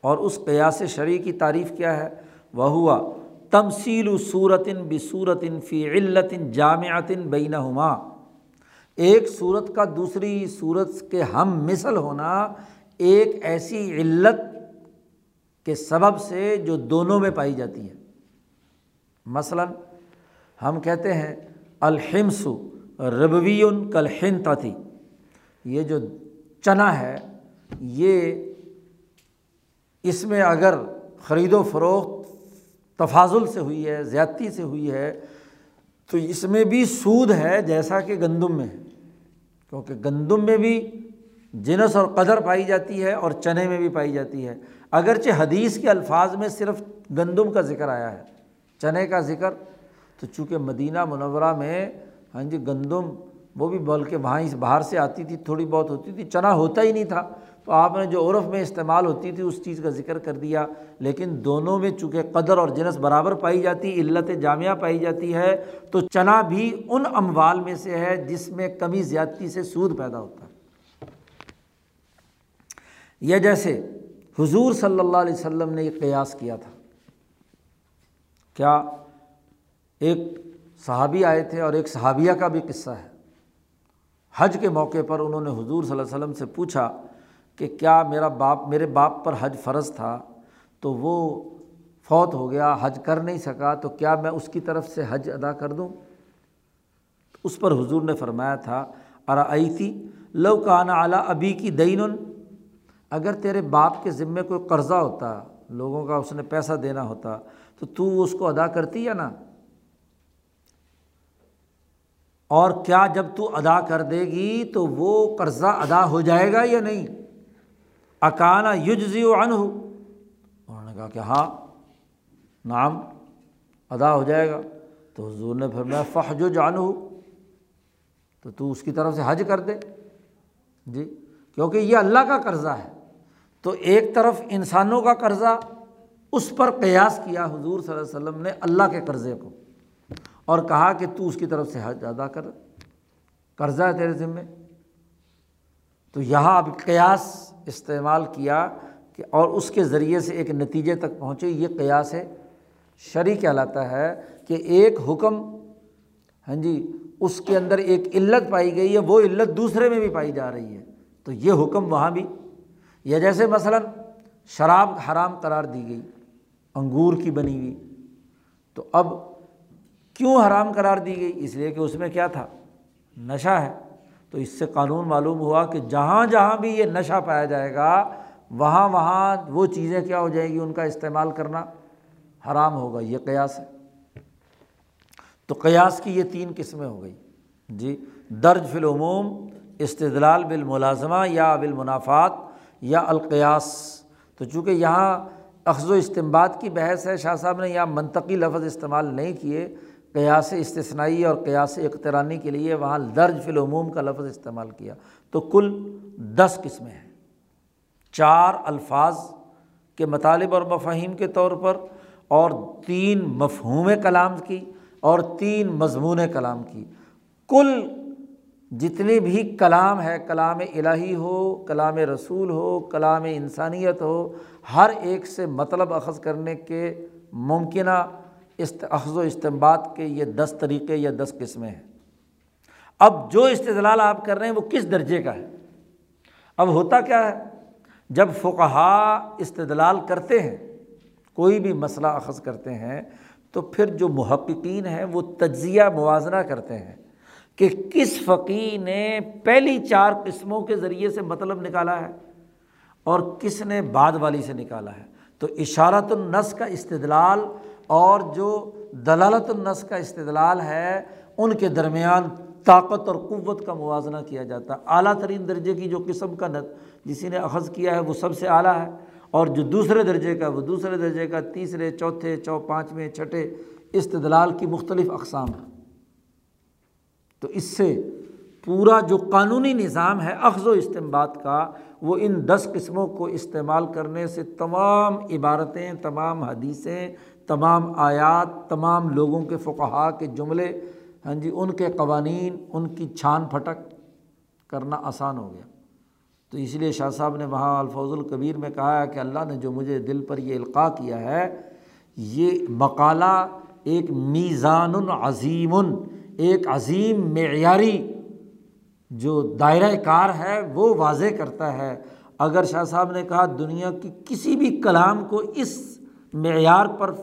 اور اس قیاس شرعی کی تعریف کیا ہے؟ وہ ہوا تمسیل صورتن بصورتن فی علت جامعتن بین ہما ایک صورت کا دوسری صورت کے ہم مثل ہونا ایک ایسی علت کے سبب سے جو دونوں میں پائی جاتی ہے۔ مثلاً ہم کہتے ہیں الحمس ربوی کلحن تھی یہ جو چنا ہے، یہ اس میں اگر خرید و فروخت تفاضل سے ہوئی ہے، زیادتی سے ہوئی ہے، تو اس میں بھی سود ہے جیسا کہ گندم میں ہے۔ کیونکہ گندم میں بھی جنس اور قدر پائی جاتی ہے اور چنے میں بھی پائی جاتی ہے۔ اگرچہ حدیث کے الفاظ میں صرف گندم کا ذکر آیا ہے، چنے کا ذکر، تو چونکہ مدینہ منورہ میں ہاں جی گندم وہ بھی بول کے وہاں اس باہر سے آتی تھی، تھوڑی بہت ہوتی تھی، چنا ہوتا ہی نہیں تھا۔ تو آپ نے جو عرف میں استعمال ہوتی تھی، اس چیز کا ذکر کر دیا۔ لیکن دونوں میں چونکہ قدر اور جنس برابر پائی جاتی، علت جامعہ پائی جاتی ہے، تو چنا بھی ان اموال میں سے ہے جس میں کمی زیادتی سے سود پیدا ہوتا ہے۔ یہ جیسے حضور صلی اللہ علیہ وسلم نے یہ قیاس کیا تھا۔ کیا ایک صحابی آئے تھے اور ایک صحابیہ کا بھی قصہ ہے۔ حج کے موقع پر انہوں نے حضور صلی اللہ علیہ وسلم سے پوچھا کہ کیا میرا باپ، میرے باپ پر حج فرض تھا؟ تو وہ فوت ہو گیا، حج کر نہیں سکا، تو کیا میں اس کی طرف سے حج ادا کر دوں؟ اس پر حضور نے فرمایا تھا ارا تھی لو کانا اعلیٰ ابھی کی دین اگر تیرے باپ کے ذمے کوئی قرضہ ہوتا، لوگوں کا اس نے پیسہ دینا ہوتا، تو تو اس کو ادا کرتی یا نا اور کیا جب تو ادا کر دے گی تو وہ قرضہ ادا ہو جائے گا یا نہیں؟ اکانا یجزی و ان ہو انہوں نے کہا کہ ہاں نام ادا ہو جائے گا۔ تو حضور نے پھر میں فحج و جان ہو تو تو اس کی طرف سے حج کر دے۔ جی کیونکہ یہ اللہ کا قرضہ ہے۔ تو ایک طرف انسانوں کا قرضہ، اس پر قیاس کیا حضور صلی اللہ علیہ وسلم نے اللہ کے قرضے کو۔ اور کہا کہ تو اس کی طرف سے حج ادا کر، قرضہ ہے تیرے ذمے۔ تو یہاں اب قیاس استعمال کیا کہ اور اس کے ذریعے سے ایک نتیجے تک پہنچے۔ یہ قیاس ہے شرع کہلاتا ہے کہ ایک حکم ہاں جی اس کے اندر ایک علت پائی گئی ہے، وہ علت دوسرے میں بھی پائی جا رہی ہے۔ تو یہ حکم وہاں بھی، یا جیسے مثلاً شراب حرام قرار دی گئی، انگور کی بنی ہوئی۔ تو اب کیوں حرام قرار دی گئی؟ اس لیے کہ اس میں کیا تھا؟ نشہ ہے۔ تو اس سے قانون معلوم ہوا کہ جہاں جہاں بھی یہ نشہ پایا جائے گا، وہاں وہاں وہ چیزیں کیا ہو جائیں گی؟ ان کا استعمال کرنا حرام ہوگا۔ یہ قیاس ہے۔ تو قیاس کی یہ تین قسمیں ہو گئی۔ جی درج فی العموم، استدلال بالملازمہ یا بالمنافات یا القیاس۔ تو چونکہ یہاں اخذ و استمباد کی بحث ہے، شاہ صاحب نے یہاں منطقی لفظ استعمال نہیں کیے۔ قیاس استثنائی اور قیاس اقترانی کے لیے وہاں درج فی العموم کا لفظ استعمال کیا۔ تو کل دس قسمیں ہیں۔ چار الفاظ کے مطالب اور مفاہیم کے طور پر اور تین مفہوم کلام کی اور تین مضمون کلام کی۔ کل جتنی بھی کلام ہے، کلام الہی ہو، کلام رسول ہو، کلام انسانیت ہو، ہر ایک سے مطلب اخذ کرنے کے ممکنہ اخذ و استمباد کے یہ دس طریقے یا دس قسمیں ہیں۔ اب جو استدلال آپ کر رہے ہیں وہ کس درجے کا ہے؟ اب ہوتا کیا ہے؟ جب فقہا استدلال کرتے ہیں، کوئی بھی مسئلہ اخذ کرتے ہیں، تو پھر جو محققین ہیں وہ تجزیہ موازنہ کرتے ہیں کہ کس فقی نے پہلی چار قسموں کے ذریعے سے مطلب نکالا ہے اور کس نے بعد والی سے نکالا ہے۔ تو اشارت النس کا استدلال اور جو دلالت النس کا استدلال ہے، ان کے درمیان طاقت اور قوت کا موازنہ کیا جاتا۔ ہے اعلیٰ ترین درجے کی جو قسم کا نت جسی نے اخذ کیا ہے، وہ سب سے اعلیٰ ہے۔ اور جو دوسرے درجے کا، وہ دوسرے درجے کا، تیسرے، چوتھے، چو، پانچویں، چھٹے، استدلال کی مختلف اقسام ہیں۔ تو اس سے پورا جو قانونی نظام ہے، اخذ و استعمال کا، وہ ان دس قسموں کو استعمال کرنے سے تمام عبارتیں، تمام حدیثیں تمام آیات، تمام لوگوں کے فقہا کے جملے ہاں جی ان کے قوانین، ان کی چھان پھٹک کرنا آسان ہو گیا۔ تو اس لیے شاہ صاحب نے وہاں الفوظ القبیر میں کہا ہے کہ اللہ نے جو مجھے دل پر یہ القاع کیا ہے، یہ مقالہ ایک میزان عظیم، ایک عظیم معیاری جو دائرۂ کار ہے، وہ واضح کرتا ہے۔ اگر شاہ صاحب نے کہا دنیا کی کسی بھی کلام کو اس معیار پر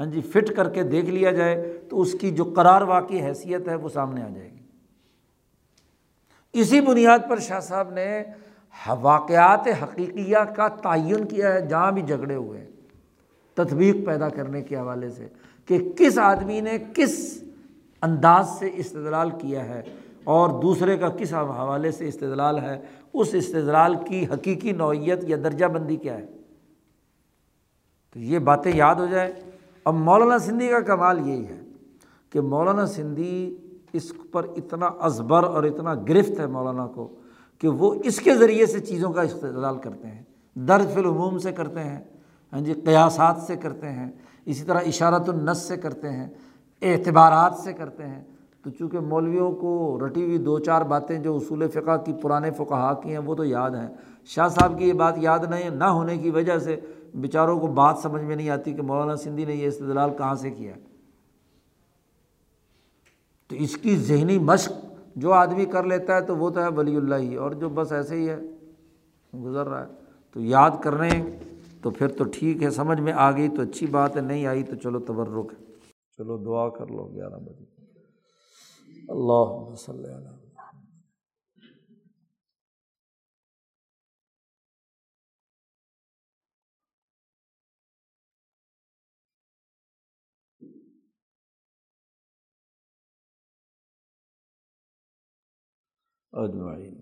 ہاں جی فٹ کر کے دیکھ لیا جائے تو اس کی جو قرار واقعی حیثیت ہے وہ سامنے آ جائے گی۔ اسی بنیاد پر شاہ صاحب نے واقعات حقیقیہ کا تعین کیا ہے، جہاں بھی جھگڑے ہوئے ہیں۔ تطبیق پیدا کرنے کے حوالے سے کہ کس آدمی نے کس انداز سے استدلال کیا ہے اور دوسرے کا کس حوالے سے استدلال ہے، اس استدلال کی حقیقی نوعیت یا درجہ بندی کیا ہے۔ تو یہ باتیں یاد ہو جائیں۔ اب مولانا سندھی کا کمال یہی ہے کہ مولانا سندھی اس پر اتنا ازبر اور اتنا گرفت ہے مولانا کو کہ وہ اس کے ذریعے سے چیزوں کا استدلال کرتے ہیں، درد فی العموم سے کرتے ہیں ہاں جی قیاسات سے کرتے ہیں، اسی طرح اشارت النس سے کرتے ہیں، اعتبارات سے کرتے ہیں۔ تو چونکہ مولویوں کو رٹی ہوئی دو چار باتیں جو اصول فقہ کی پرانے فقہا کی ہیں، وہ تو یاد ہیں۔ شاہ صاحب کی یہ بات یاد نہیں، نہ ہونے کی وجہ سے بیچاروں کو بات سمجھ میں نہیں آتی کہ مولانا سندھی نے یہ استدلال کہاں سے کیا تو اس کی ذہنی مشق جو آدمی کر لیتا ہے تو وہ تو ہے ولی اللہ ہی، اور جو بس ایسے ہی ہے، گزر رہا ہے۔ تو یاد کر رہے ہیں، تو پھر تو ٹھیک ہے، سمجھ میں آ گئی، تو اچھی بات ہے، نہیں آئی تو چلو تبرک ہے۔ چلو دعا کر لو گیارہ بجے۔ اللہ وسلم۔ اجمعین